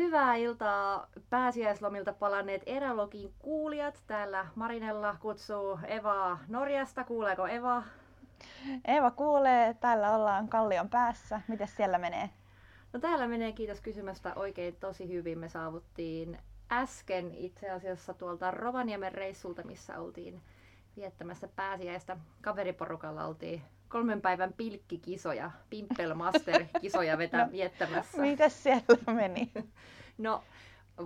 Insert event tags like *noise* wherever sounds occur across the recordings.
Hyvää iltaa pääsiäislomilta palanneet Erälogin kuulijat. Täällä Marinella kutsuu Eva Norjasta. Kuuleeko Eva? Eva kuulee, täällä ollaan Kallion päässä. Miten siellä menee? No täällä menee, kiitos kysymästä, oikein tosi hyvin. Me saavuttiin äsken itse asiassa tuolta Rovaniemen reissulta, missä oltiin viettämässä pääsiäistä. Kaveriporukalla oltiin kolmen päivän pilkkikisoja, Pimpelmaster-kisoja *laughs* vetä no, viettämässä. Mitäs siellä meni? *laughs* No,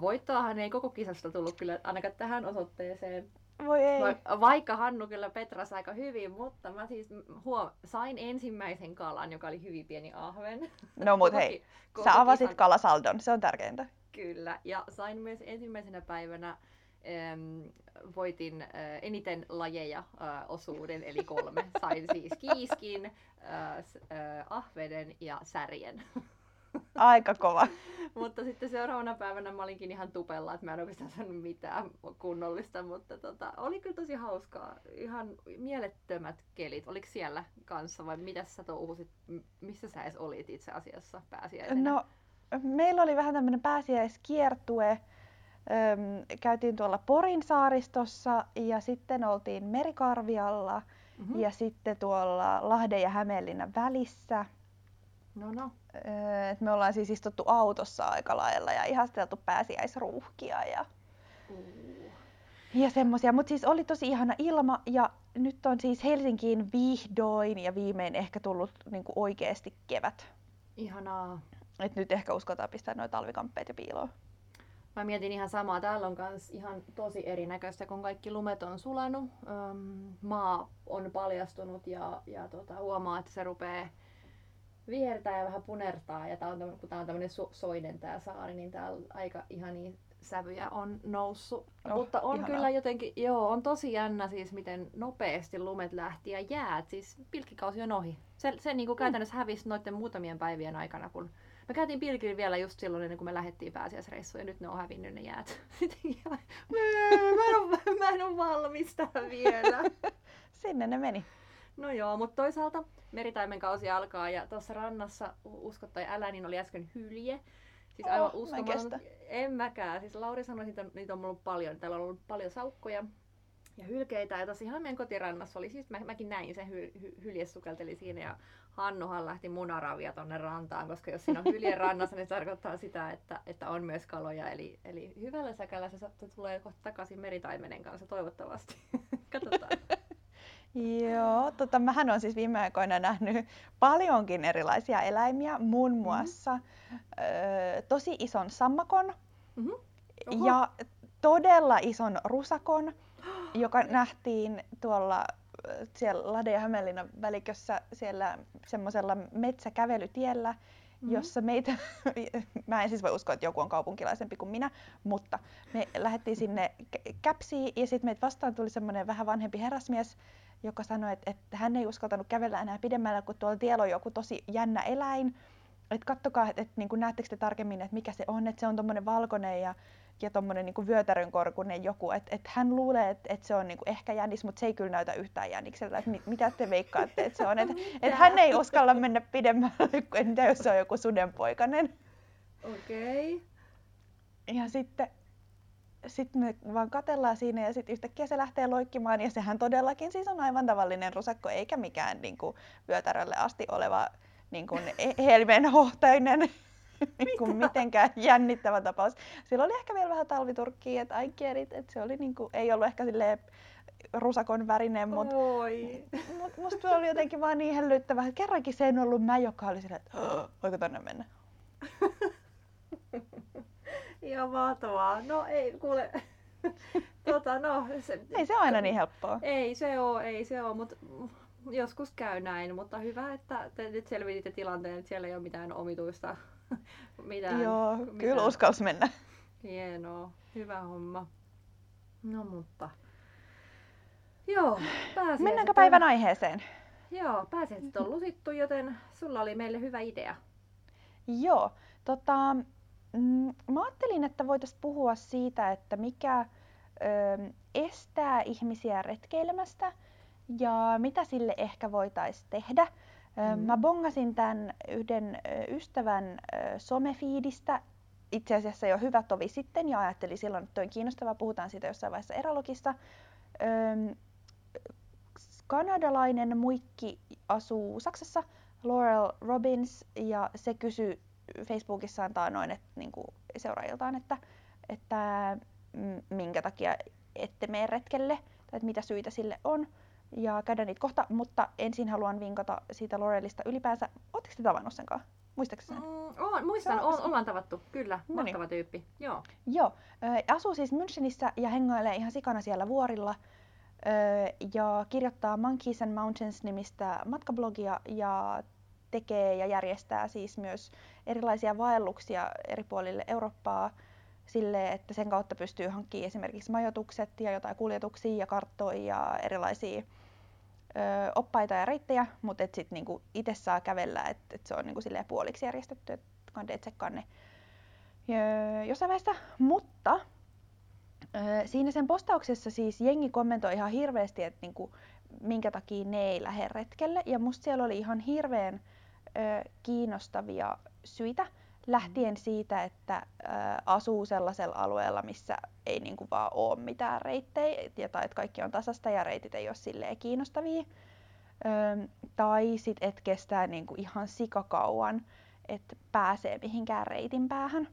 voittoahan ei koko kisasta tullut kyllä ainakaan tähän osoitteeseen. Voi ei. Vaikka Hannu kyllä petras aika hyvin, mutta mä siis huom- sain ensimmäisen kalan, joka oli hyvin pieni ahven. No mut hei, sä avasit kisan... kalasaldon, se on tärkeintä. Kyllä, ja sain myös ensimmäisenä päivänä voitin eniten lajeja osuuden, eli kolme. *laughs* Sain siis kiiskin, ahveden ja särjen. Aika kova. *laughs* mutta sitten seuraavana päivänä mä olinkin ihan tupella, että mä en oikeastaan saanut mitään kunnollista, mutta tota, oli kyllä tosi hauskaa. Ihan mielettömät kelit. Oliko siellä kanssa vai mitä sä touhusit, missä sä edes olit itse asiassa pääsiäisenä? No, meillä oli vähän tämmöinen pääsiäiskiertue. Öm, käytiin tuolla Porin saaristossa ja sitten oltiin Merikarvialla mm-hmm. ja sitten tuolla Lahden ja Hämeenlinnan välissä. No no. Et me ollaan siis istuttu autossa aika lailla ja ihasteltu pääsiäisruuhkia ja, uh. ja semmosia. Mutta siis oli tosi ihana ilma ja nyt on siis Helsinkiin vihdoin ja viimein ehkä tullut niinku oikeasti kevät. Ihanaa. Et nyt ehkä uskotaan pistää noita talvikamppeet jo piiloon. Mä mietin ihan samaa. Täällä on kans ihan tosi erinäköistä, kun kaikki lumet on sulanut. Öm, maa on paljastunut ja, ja tota, huomaa, että se rupeaa vihertää ja vähän punertaa. Ja tää on, kun tää on tämmönen so- soinen tää saari, niin täällä aika ihania sävyjä on noussut. Oh, Mutta on ihanaa. kyllä jotenkin, joo, on tosi jännä siis, miten nopeasti lumet lähti ja jäät. Siis pilkkikausi on ohi. Se, se niin kuin mm. käytännössä hävisi noiden muutamien päivien aikana, kun me käytiin pilkillä vielä just silloin, ennen kuin me lähdettiin pääsiäisreissuun ja nyt ne on hävinnyt ne jäät. *laughs* mä, en ole, mä en ole valmis tähän vielä. *laughs* Sinne ne meni. No joo, mutta toisaalta meritaimen kausi alkaa ja tuossa rannassa, uskot tai älä, niin oli äsken hylje. Siis aivan oh, uskomaton. En mäkään. Siis Lauri sanoi, että niitä on ollut paljon. Täällä on ollut paljon saukkoja ja hylkeitä. Ja tosi ihan meidän kotirannassa oli, siis mä, mäkin näin sen hy, hy, hylje sukelteli siinä ja Hannuhan lähti munaravia tonne rantaan, koska jos siinä on hylje rannassa, niin se tarkoittaa sitä, että, että on myös kaloja. Eli, eli hyvällä säkällä se tulee kohta takaisin meritaimenen kanssa toivottavasti. *laughs* Katsotaan. Joo, tota, mähän on siis viime aikoina nähnyt paljonkin erilaisia eläimiä, muun mm-hmm. muassa mm-hmm. ö, tosi ison sammakon mm-hmm. ja todella ison rusakon, *gasps* joka nähtiin tuolla siellä Lade ja Hämeenlinnan välikössä siellä semmoisella metsäkävelytiellä, mm-hmm. jossa meitä, *laughs* mä en siis voi uskoa, että joku on kaupunkilaisempi kuin minä, mutta me lähdettiin sinne käpsiin ja sitten meitä vastaan tuli semmoinen vähän vanhempi herrasmies, joka sanoi, että, että hän ei uskaltanut kävellä enää pidemmällä, kun tuolla tiellä on joku tosi jännä eläin. Että kattokaa, että, että niin kuin näettekö te tarkemmin, että mikä se on, että se on tuommoinen valkoinen ja, ja tuommoinen niin vyötärönkorkunen joku. Että, että hän luulee, että, että se on niin kuin ehkä jännis, mutta se ei kyllä näytä yhtään jännikseltä. Että mit, mitä te veikkaatte, että se on. Että, että hän ei uskalla mennä pidemmälle, *laughs* kuin entä jos se on joku sudenpoikainen. Okei. Okay. Ja sitten sitten me vaan katellaan siinä ja sitten yhtäkkiä se lähtee loikkimaan ja sehän todellakin siis on aivan tavallinen rusakko eikä mikään niin kuin, vyötärölle asti oleva niin kuin, helmenhohtainen kuin, mitenkään jännittävä tapaus. Sillä oli ehkä vielä vähän talviturkkiä, että I get it, että se oli niin kuin, ei ollut ehkä silleen rusakon värinen, mutta mut, musta oli jotenkin vaan niin hellyttävää, että kerrankin se ei ollut mä, joka oli silleen, että voiko tonne mennä. *laughs* Ihan mahtavaa. No ei, kuule, *laughs* tota, no, se, ei se aina niin helppoa. Ei se ole, ei se ole, mutta joskus käy näin, mutta hyvä, että te nyt selvititte tilanteen, että siellä ei ole mitään omituista. *laughs* mitään, Joo, mitään. kyllä uskalsi mennä. Hienoa, hyvä homma. No mutta, joo, Mennäänkö päivän aiheeseen? Joo, pääsiäiset on lusittu, joten sulla oli meille hyvä idea. Joo, tota, Mm, mä ajattelin, että voitaisiin puhua siitä, että mikä ö, estää ihmisiä retkeilemästä ja mitä sille ehkä voitaisiin tehdä. Mm. Mä bongasin tämän yhden ystävän somefiidistä itse asiassa jo hyvä tovi sitten ja ajattelin silloin, että on kiinnostavaa, puhutaan siitä jossain vaiheessa eralogista. Öm, kanadalainen muikki asuu Saksassa, Laurel Robbins, ja se kysyi Facebookissaan taanoin että, niin kuin seuraajiltaan, että, että minkä takia ette mene retkelle, tai että mitä syitä sille on, ja käydään niitä kohta, mutta ensin haluan vinkata siitä Laurelista ylipäänsä. Oletteko te tavannut senkaan? Muistatko sen? Mm, on, muistan, on, ollaan tavattu, kyllä. No niin. Mahtava tyyppi, joo. Joo, asuu siis Münchenissä ja hengailee ihan sikana siellä vuorilla ja kirjoittaa Monkeys and Mountains-nimistä matkablogia ja tekee ja järjestää siis myös erilaisia vaelluksia eri puolille Eurooppaa sille, että sen kautta pystyy hankkimaan esimerkiksi majoitukset ja jotain kuljetuksia ja karttoja ja erilaisia ö, oppaita ja reittejä, mutta et sit niinku itse saa kävellä, että et se on niinku puoliksi järjestetty, että kannattaa tsekkaa ne jossain vaiheessa. Mutta Siinä sen postauksessa siis jengi kommentoi ihan hirveästi, että niinku, minkä takia ne ei lähde retkelle. Ja musta siellä oli ihan hirveän ö, kiinnostavia syitä lähtien siitä, että asuu sellaisella alueella, missä ei niinku vaan ole mitään reittejä ja tai että kaikki on tasasta ja reitit ei ole silleen kiinnostavia. Tai sit et kestää niinku ihan sikakauan, että pääsee mihinkään reitin päähän.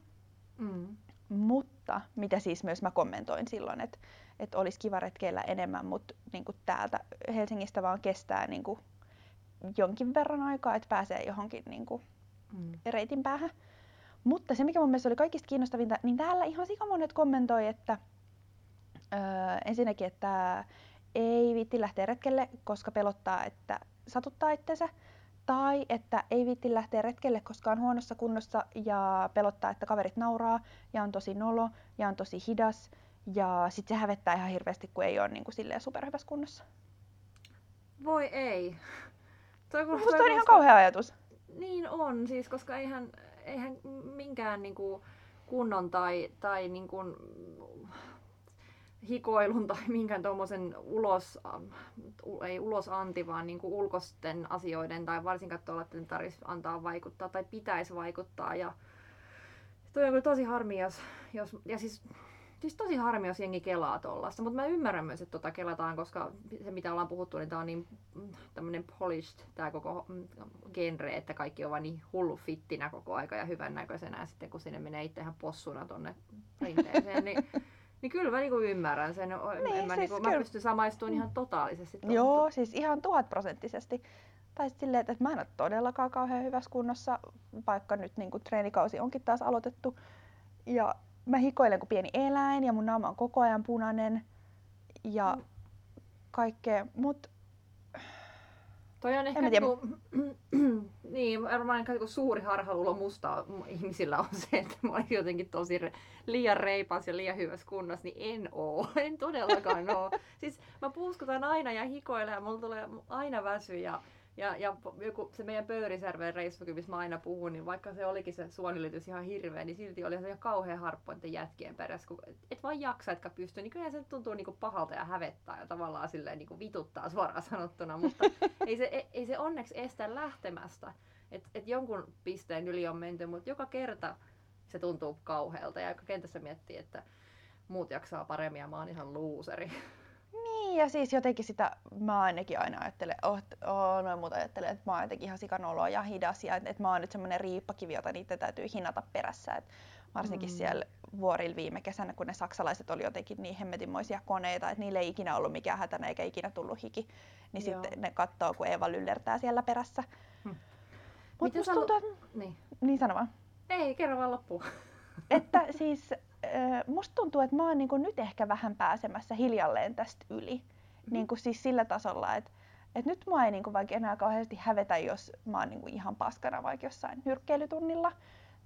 Mm. Mutta, mitä siis myös mä kommentoin silloin, että, että olisi kiva retkeillä enemmän, mutta niin kuin täältä Helsingistä vaan kestää niin kuin jonkin verran aikaa, että pääsee johonkin niin kuin mm. reitin päähän. Mutta se, mikä mun mielestä oli kaikista kiinnostavinta, niin täällä ihan sikamonet kommentoi, että öö, ensinnäkin, että ei viitti lähteä retkelle, koska pelottaa, että satuttaa itsensä tai että ei viitti lähteä retkelle, koska on huonossa kunnossa ja pelottaa, että kaverit nauraa ja on tosi nolo ja on tosi hidas. Ja sit se hävettää ihan hirveästi, kun ei ole niin kuin silleen superhyvässä kunnossa. Voi ei. *laughs* Toi, Musta toi on ihan kauhea ajatus. Niin on, siis koska eihän, eihän minkään niin kuin kunnon tai, tai niin kuin hikoilun tai minkään tuommoisen ulos, ei ulos anti, vaan niin kuin ulkoisten asioiden tai varsinkaan tuolla, että tarvitsisi antaa vaikuttaa tai pitäisi vaikuttaa. Ja toi on kyllä tosi harmi, jos, jos ja siis, siis tosi harmi, jos jengi kelaa tuollaista, mutta mä ymmärrän myös, että tota kelataan, koska se mitä ollaan puhuttu, niin tää on niin tämmönen polished tää koko genre, että kaikki on vaan niin hullu fittinä koko aika ja hyvän näköisenä ja sitten kun sinne menee itse ihan possuna tonne rinteeseen, niin *laughs* niin kyllä mä niinku ymmärrän sen. Niin, en mä, siis niinku, mä pystyn samaistumaan ihan totaalisesti. Tuohon. Joo, siis ihan tuhatprosenttisesti. Tai silleen, että mä en ole todellakaan kauhean hyvässä kunnossa, vaikka nyt niinku treenikausi onkin taas aloitettu. Ja mä hikoilen kuin pieni eläin ja mun naama on koko ajan punainen ja mm. kaikkea. Mut Toi on *clears throat* ehkä niinku, niin, varmaan niinku suuri harhaluulo musta ihmisillä on se, että mä olen jotenkin tosi re, liian reipas ja liian hyvässä kunnossa, niin en oo. *laughs* En todellakaan oo. Siis mä puuskutan aina ja hikoilen ja mulla tulee aina väsy ja ja, ja joku, se meidän Pöyrisärven reissukin, missä mä aina puhun, niin vaikka se olikin se suonilitys ihan hirveä, niin silti oli se ihan kauhean harppo jätkien perässä, kun et, vaan jaksa, etkä pysty, niin kyllä se tuntuu niinku pahalta ja hävettää ja tavallaan silleen niinku vituttaa suoraan sanottuna, mutta *laughs* ei se, ei, ei se onneksi estä lähtemästä. Että et jonkun pisteen yli on menty, mutta joka kerta se tuntuu kauhealta ja joka kentässä miettii, että muut jaksaa paremmin ja mä oon ihan luuseri. Niin, ja siis jotenkin sitä mä ainakin aina ajattelen, oh, oh noin muuta ajattelen, että mä oon jotenkin ihan sikanoloa ja hidas ja että, että mä oon nyt semmoinen riippakivi, jota niitä täytyy hinata perässä. Et varsinkin mm. siellä vuorilla viime kesänä, kun ne saksalaiset oli jotenkin niin hemmetinmoisia koneita, että niille ei ikinä ollut mikään hätänä eikä ikinä tullut hiki. Niin Joo. sitten ne katsoo, kun Eeva lyllertää siellä perässä. Hmm. Mutta musta tuntuu, että... Niin. niin sano vaan. Ei, kerro vaan loppuun. että *laughs* siis musta tuntuu, että mä oon niin nyt ehkä vähän pääsemässä hiljalleen tästä yli. Mm-hmm. Niin kuin siis sillä tasolla, että et nyt mua ei niin kuin vaikka enää kauheasti hävetä, jos mä oon niin kuin ihan paskana vaikka jossain nyrkkeilytunnilla.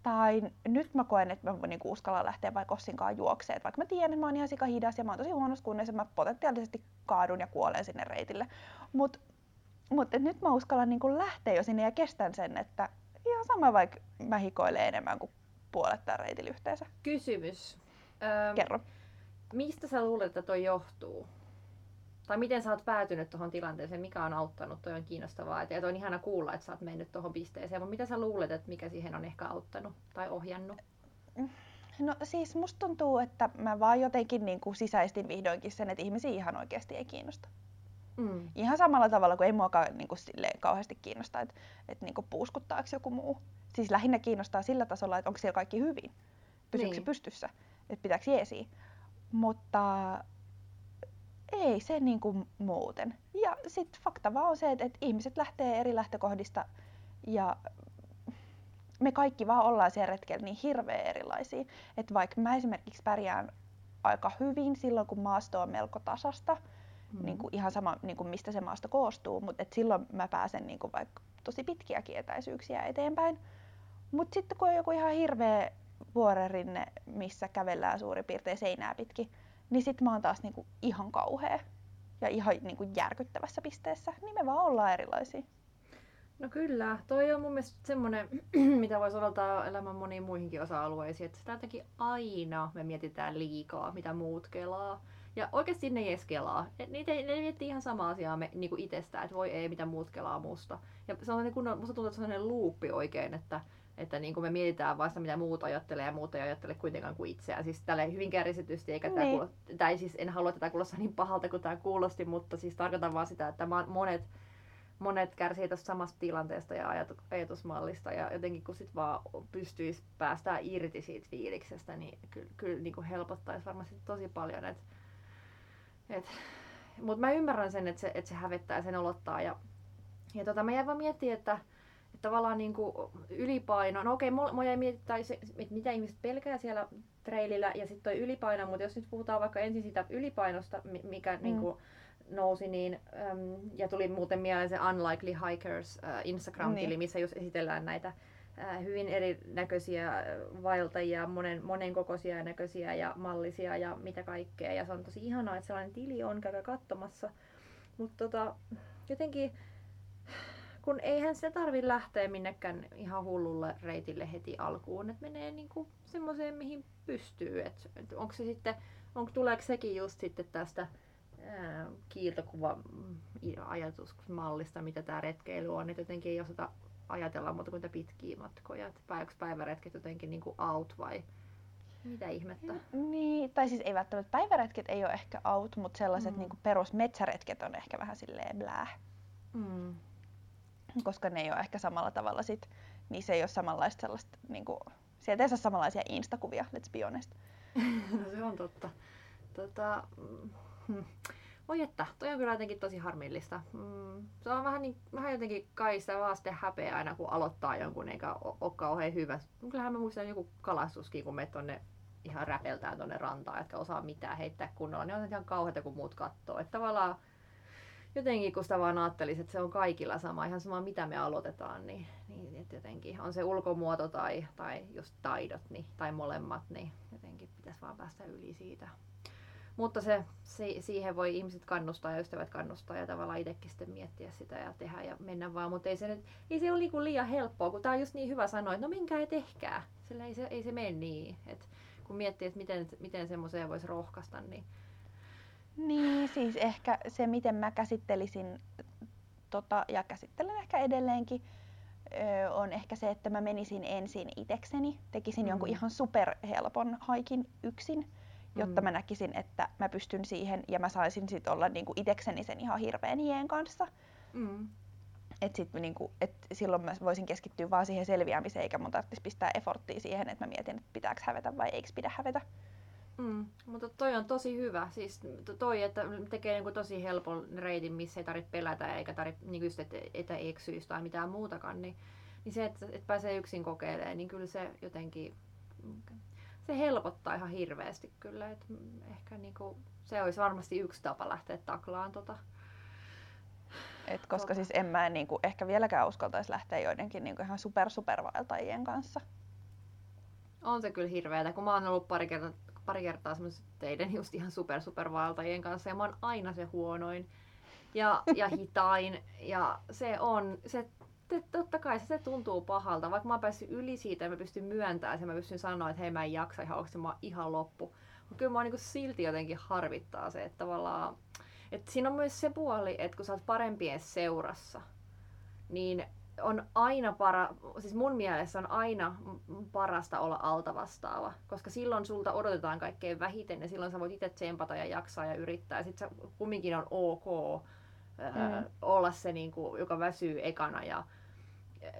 Tai nyt mä koen, että mä voin niin uskalla lähteä vaikka Ossinkaan juokseen. Vaikka mä tiedän, että mä oon ihan sika hidas ja mä oon tosi huonossa kunnossa, mä potentiaalisesti kaadun ja kuolen sinne reitille. Mutta mut, nyt mä uskallan niin kuin lähteä jo sinne ja kestän sen, että ihan sama vaikka mä hikoilen enemmän kuin puolet tämän reitin yhteensä. Kysymys. Öö, Kerro. Mistä sä luulet, että toi johtuu? Tai miten sä oot päätynyt tuohon tilanteeseen, mikä on auttanut, toi on kiinnostavaa. Ja toi on ihana kuulla, että sä oot mennyt tuohon pisteeseen, mutta mitä sä luulet, että mikä siihen on ehkä auttanut tai ohjannut? No siis musta tuntuu, että mä vaan jotenkin niin kuin sisäistin vihdoinkin sen, että ihmisiä ihan oikeasti ei kiinnosta. Mm. Ihan samalla tavalla kuin ei muakaan niin kuin kauheasti kiinnosta, että, että niin puuskuttaako joku muu. Siis lähinnä kiinnostaa sillä tasolla, että onko siellä kaikki hyvin. Pysyykö niin. se pystyssä, että pitääkö jeesiä. Mutta ei se niin kuin muuten. Ja sitten fakta vaan on se, että, että ihmiset lähtee eri lähtökohdista ja me kaikki vaan ollaan siellä retkellä niin hirveän erilaisia. Että vaikka mä esimerkiksi pärjään aika hyvin silloin, kun maasto on melko tasasta, mm. niin kuin ihan sama niin kuin mistä se maasto koostuu, mutta et silloin mä pääsen niin kuin vaikka tosi pitkiäkin etäisyyksiä eteenpäin. Mutta sitten kun on joku ihan hirveä vuorerinne, missä kävellään suurin piirtein seinää pitkin, niin sitten mä oon taas niin kuin ihan kauhea ja ihan niin kuin järkyttävässä pisteessä, niin me vaan ollaan erilaisia. No kyllä, toi on mun mielestä semmoinen, *clears throat* mitä voi soveltaa elämän moniin muihinkin osa-alueisiin, että sitä jotenkin aina me mietitään liikaa, mitä muut kelaa. Ja oikeasti ne edes kelaa. Niitä, ne miettii ihan sama asiaa me, niin kuin että voi ei, mitä muut kelaa musta. Ja se on niin kun, musta tuntuu, että se on sellainen luuppi oikein, että, että niin kuin me mietitään vasta mitä muut ajattelee ja muut ei ajattele kuitenkaan kuin itseään. Siis tälle hyvin kärjistetysti, eikä niin. tämä kuulosta, tai siis en halua, että tämä kuulostaa niin pahalta kuin tämä kuulosti, mutta siis tarkoitan vaan sitä, että monet monet kärsii tuosta samasta tilanteesta ja ajatusmallista ja jotenkin kun sit vaan pystyisi päästään irti siitä fiiliksestä, niin kyllä, kyllä niin helpottaisi varmasti tosi paljon. Et, et, mutta mä ymmärrän sen, että se, et se hävettää sen olottaa ja, ja tota, mä jäin vaan miettimään, että, että tavallaan niin kuin ylipaino, no okei, okay, mua jäi miettiä, että mitä ihmiset pelkää siellä treilillä ja sitten toi ylipaino, mutta jos nyt puhutaan vaikka ensin sitä ylipainosta, mikä mm. niin kuin, nousi, niin, äm, ja tuli muuten mieleen se Unlikely Hikers äh, Instagram-tili, niin. missä just esitellään näitä äh, hyvin erinäköisiä vaeltajia, monen, monen kokoisia näköisiä ja mallisia ja mitä kaikkea. Ja se on tosi ihanaa, että sellainen tili on, käydä katsomassa. Mutta tota, jotenkin, kun eihän se tarvi lähteä minnekään ihan hullulle reitille heti alkuun, että menee niinku semmoiseen, mihin pystyy. Et, et onko se sitten, onko, tuleeko sekin just sitten tästä kiiltokuva mm, ajatusmallista, mitä tämä retkeily on, että jotenkin ei osata ajatella muuta kuin pitkiä matkoja, että päiväretket jotenkin niin out vai mitä ihmettä? Niin, tai siis ei välttämättä päiväretket ei ole ehkä out, mutta sellaiset mm. niin perusmetsäretket on ehkä vähän silleen blää. Mm. *laughs* Koska ne ei ole ehkä samalla tavalla sit, niin se ei ole samanlaista sellaista, niin kuin, sieltä ei saa samanlaisia instakuvia, let's be honest. *laughs* no se on totta. Tota, Hmm. Oi että, toi on kyllä jotenkin tosi harmillista. Mm, se on vähän, niin, vähän jotenkin kai sitä vaan sitten häpeä aina, kun aloittaa jonkun, eikä ole kauhean hyvä. Kyllähän mä muistan joku kalastuskin, kun me tonne ihan räpeltään tonne rantaan, etkä osaa mitään heittää kunnolla, niin on ihan kauheata, kun muut katsoo. Että tavallaan jotenkin, kun sitä vaan ajattelisi, että se on kaikilla sama, ihan sama mitä me aloitetaan, niin, niin että jotenkin on se ulkomuoto tai, tai just taidot niin, tai molemmat, niin jotenkin pitäisi vaan päästä yli siitä. Mutta se, se, siihen voi ihmiset kannustaa ja ystävät kannustaa ja tavallaan itsekin sitten miettiä sitä ja tehdä ja mennä vaan. Mutta ei se, nyt, ei se ole niinku liian helppoa, kun tämä on just niin hyvä sanoa, että no minkään ei tehkää. Sillä ei se, ei se mene niin. Et kun miettii, että miten, miten semmoiseen voisi rohkaista, niin... Niin, siis ehkä se, miten mä käsittelisin tota, ja käsittelen ehkä edelleenkin, on ehkä se, että mä menisin ensin itekseni, tekisin mm. jonkun ihan superhelpon haikin yksin jotta mm. mä näkisin, että mä pystyn siihen ja mä saisin sit olla niinku itekseni sen ihan hirveän hien kanssa. Mm. Et sit niinku, et silloin mä voisin keskittyä vaan siihen selviämiseen, eikä mun tarvitsisi pistää efforttia siihen, että mä mietin, että pitääkö hävetä vai eikö pidä hävetä. Mm, mutta toi on tosi hyvä. Siis toi, että tekee niinku tosi helpon reitin, missä ei tarvitse pelätä eikä tarvitse niinku just, että etäeksyys tai mitään muutakaan, niin, niin se, että, että pääsee yksin kokeilemaan, niin kyllä se jotenkin se helpottaa ihan hirveästi kyllä. Et ehkä niinku, se olisi varmasti yksi tapa lähteä taklaan tota. Et koska tota. siis en mä niinku, ehkä vieläkään uskaltaisi lähteä joidenkin niinku ihan super supervaeltajien kanssa. On se kyllä hirveätä, kun mä oon ollut pari kertaa, pari kertaa teidän just ihan super supervaeltajien kanssa ja mä oon aina se huonoin ja, ja hitain ja se on, se totta kai se, se tuntuu pahalta. Vaikka mä oon päässyt yli siitä ja mä pystyn myöntämään sen, mä pystyn sanoa, että hei mä en jaksa ihan, se mä ihan loppu. Mutta kyllä mä niin silti jotenkin harvittaa se, että tavallaan, että siinä on myös se puoli, että kun sä oot parempien seurassa, niin on aina para, siis mun mielestä on aina parasta olla alta vastaava, koska silloin sulta odotetaan kaikkein vähiten ja silloin sä voit itse tsempata ja jaksaa ja yrittää. Sitten sä kumminkin on ok mm. olla se, niin kuin, joka väsyy ekana ja,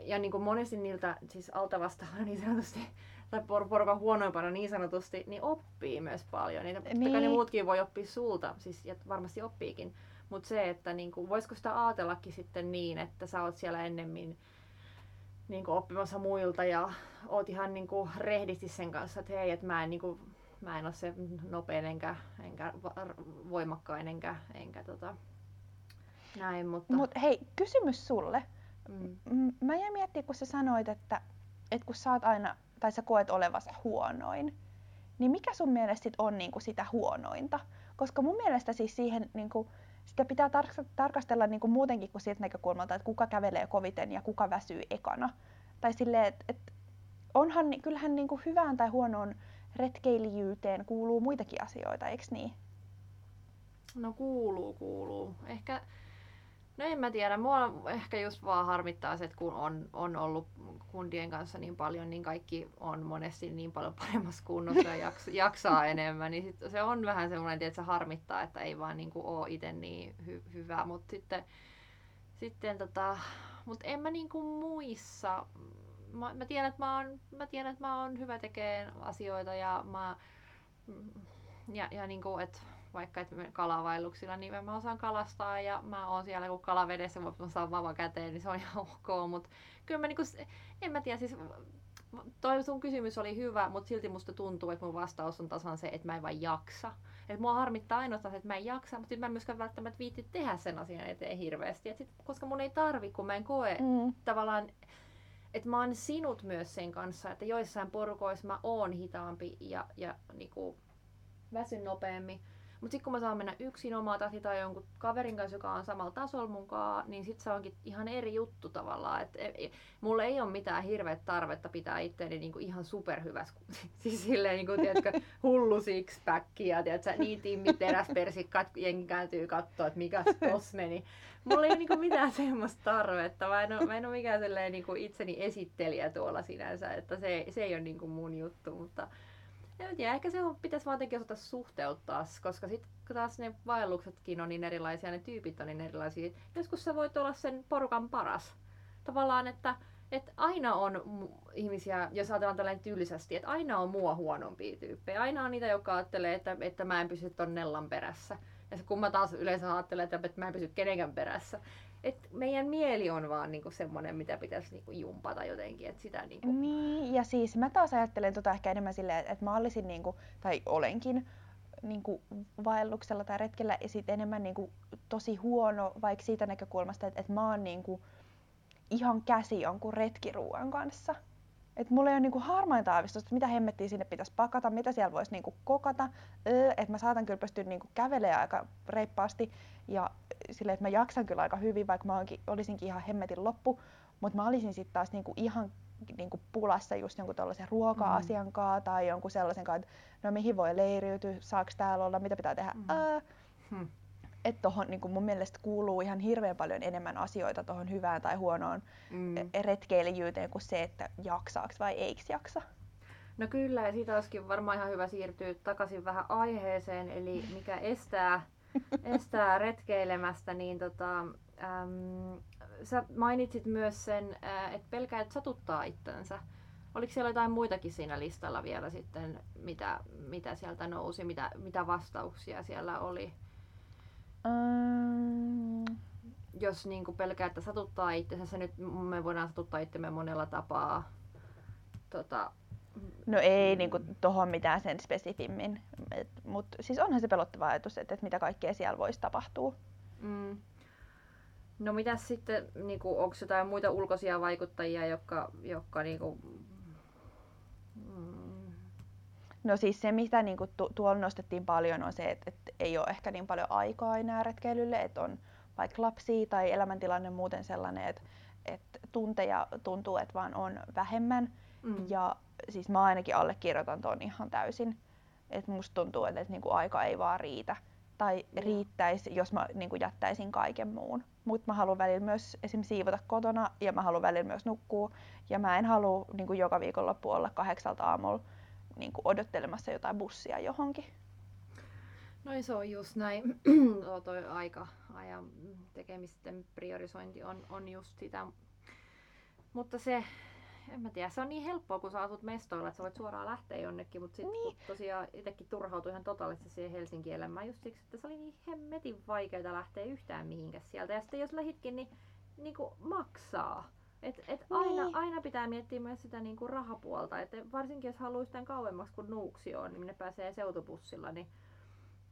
ja niin kuin monesti niiltä siis alta vastaavana niin sanotusti tai por- porukan huonoimpana niin sanotusti, niin oppii myös paljon. Niin, niin. ne muutkin voi oppia sulta, siis ja varmasti oppiikin. Mutta se, että niinku, voisiko sitä ajatellakin sitten niin, että sä oot siellä ennemmin niinku, oppimassa muilta ja oot ihan niinku, rehdisti sen kanssa, että hei, että mä en, niinku, mä en ole se nopein enkä, enkä voimakkain enkä, enkä tota, näin. Mutta... Mut hei, kysymys sulle. Mm. Mä jäin miettimään, kun sä sanoit, että, että kun sä oot aina, tai sä koet olevasi huonoin, niin mikä sun mielestä sit on niinku sitä huonointa? Koska mun mielestä siis siihen niinku, sitä pitää tar- tarkastella niin kuin muutenkin kuin siitä näkökulmalta, että kuka kävelee koviten ja kuka väsyy ekana. Tai silleen, että et onhan, kyllähän niin kuin hyvään tai huonoon retkeilijyyteen kuuluu muitakin asioita, eikö niin? No kuuluu, kuuluu. Ehkä No en mä tiedä, mua ehkä just vaan harmittaa se, että kun on, on ollut kundien kanssa niin paljon, niin kaikki on monesti niin paljon paremmassa kunnossa ja jaks, jaksaa *laughs* enemmän, niin sit se on vähän semmoinen, että se harmittaa, että ei vaan niin ole itse niin hy, hyvä, mutta sitten, sitten tota, mut en mä niin kuin muissa, mä, mä, tiedän, että mä oon, mä tiedän, että mä oon hyvä tekemään asioita ja mä, ja, ja niin kuin, että vaikka että kalavailuksilla, niin mä osaan kalastaa ja mä oon siellä kun kalavedessä, mä saan vava käteen, niin se on *laughs* ihan ok, mutta kyllä mä niinku, en mä tiedä, siis toi sun kysymys oli hyvä, mutta silti musta tuntuu, että mun vastaus on tasan se, että mä en vain jaksa. Että mua harmittaa ainoastaan, että mä en jaksa, mutta mä en myöskään välttämättä viitti tehdä sen asian eteen hirveästi. Et sit, koska mun ei tarvi, kun mä en koe mm. tavallaan, että mä oon sinut myös sen kanssa, että joissain porukoissa mä oon hitaampi ja, ja niinku, väsyn nopeammin. Mutta sitten kun mä saan mennä yksin omaa tahti tai jonkun kaverin kanssa, joka on samalla tasolla mukaan, niin sitten se onkin ihan eri juttu tavallaan. Et, e, e, ei ole mitään hirveät tarvetta pitää itseäni niinku ihan superhyvässä, *laughs* siis silleen niinku, tiedätkö, hullu six-pack ja tiedätkö, niin timmit teräspersikkaat, jengi kääntyy katsoa, että mikä tossa meni. Mulla ei ole niinku mitään semmoista tarvetta. Mä en ole, mä en ole mikään niinku itseni esittelijä tuolla sinänsä, että se, se ei ole niinku mun juttu, mutta en tiedä, ehkä se on, pitäisi vaan osata suhteuttaa, koska sitten taas ne vaelluksetkin on niin erilaisia, ne tyypit on niin erilaisia. Joskus sä voit olla sen porukan paras. Tavallaan, että, että aina on ihmisiä, jos ajatellaan tällainen tylsästi, että aina on mua huonompia tyyppejä. Aina on niitä, jotka ajattelee, että, että mä en pysy ton Nellan perässä. Ja se, kun mä taas yleensä ajattelen, että mä en pysy kenenkään perässä et meidän mieli on vaan niinku semmoinen, mitä pitäisi niinku jumpata jotenkin. Et sitä niinku... Niin, ja siis mä taas ajattelen tota ehkä enemmän silleen, että mä olisin, niinku, tai olenkin, niinku vaelluksella tai retkellä ja sit enemmän niinku tosi huono vaikka siitä näkökulmasta, että, että mä oon niinku ihan käsi jonkun retkiruuan kanssa. Et mulla ei ole niinku harmainta aavistusta, että mitä hemmettiä sinne pitäisi pakata, mitä siellä voisi niinku kokata. Öö, että mä saatan kyllä pystyä niinku kävelemään aika reippaasti ja sille, että mä jaksan kyllä aika hyvin, vaikka mä onkin, olisinkin ihan hemmetin loppu. Mutta mä olisin sitten taas niinku ihan niinku pulassa just jonkun tällaisen ruoka-asian mm. tai jonkun sellaisen kanssa, että no mihin voi leiriytyä, saako täällä olla, mitä pitää tehdä. Mm. Öö, hmm että tohon, niin mun mielestä kuuluu ihan hirveän paljon enemmän asioita tuohon hyvään tai huonoon mm. E, retkeilijyyteen kuin se, että jaksaaks vai eikö jaksa. No kyllä, ja siitä olisikin varmaan ihan hyvä siirtyä takaisin vähän aiheeseen, eli mikä estää, *laughs* estää retkeilemästä, niin tota, äm, sä mainitsit myös sen, että pelkäät satuttaa itsensä. Oliko siellä jotain muitakin siinä listalla vielä sitten, mitä, mitä sieltä nousi, mitä, mitä vastauksia siellä oli? Jos niin kuin pelkää, että satuttaa itsensä, se nyt me voidaan satuttaa itsemme monella tapaa. Tota, No ei niin kuin, tohon mitään sen spesifimmin, mutta siis onhan se pelottava ajatus, että, että mitä kaikkea siellä voisi tapahtua. Mm. No mitä sitten, niin kuin, onko jotain muita ulkoisia vaikuttajia, jotka, jotka niin kuin, No siis se, mitä niin kuin tu- tuolla nostettiin paljon, on se, että, että ei ole ehkä niin paljon aikaa enää retkeilylle, että on vaikka lapsia tai elämäntilanne muuten sellainen, että, että tunteja tuntuu, että vaan on vähemmän. Mm. Ja siis mä ainakin allekirjoitan ton ihan täysin. Että musta tuntuu, että, että niin kuin aika ei vaan riitä. tai riittäisi, jos mä niin kuin jättäisin kaiken muun. Mutta mä haluan välillä myös esimerkiksi siivota kotona ja mä haluan välillä myös nukkua. Ja mä en halua niin kuin joka viikonloppu olla kahdeksalta aamulla niin kuin odottelemassa jotain bussia johonkin. No se on just näin. *clears throat* Tuo toi aika, ajan tekemisten priorisointi on, on just sitä. Mutta se, en mä tiedä, se on niin helppoa, kun sä asut mestoilla, että sä voit suoraan lähteä jonnekin, mutta sitten Niin. tosiaan itsekin turhautui ihan totaalisesti siihen Helsingin elämään just siksi, että se oli niin hemmetin vaikeaa lähteä yhtään mihinkäs sieltä. Ja sitten jos lähitkin, niin, niin kuin maksaa. Et, et aina, Niin. aina pitää miettiä myös sitä niin kuin rahapuolta, että varsinkin jos haluaa tämän kauemmaksi kuin Nuuksio on, niin ne pääsee seutubussilla, niin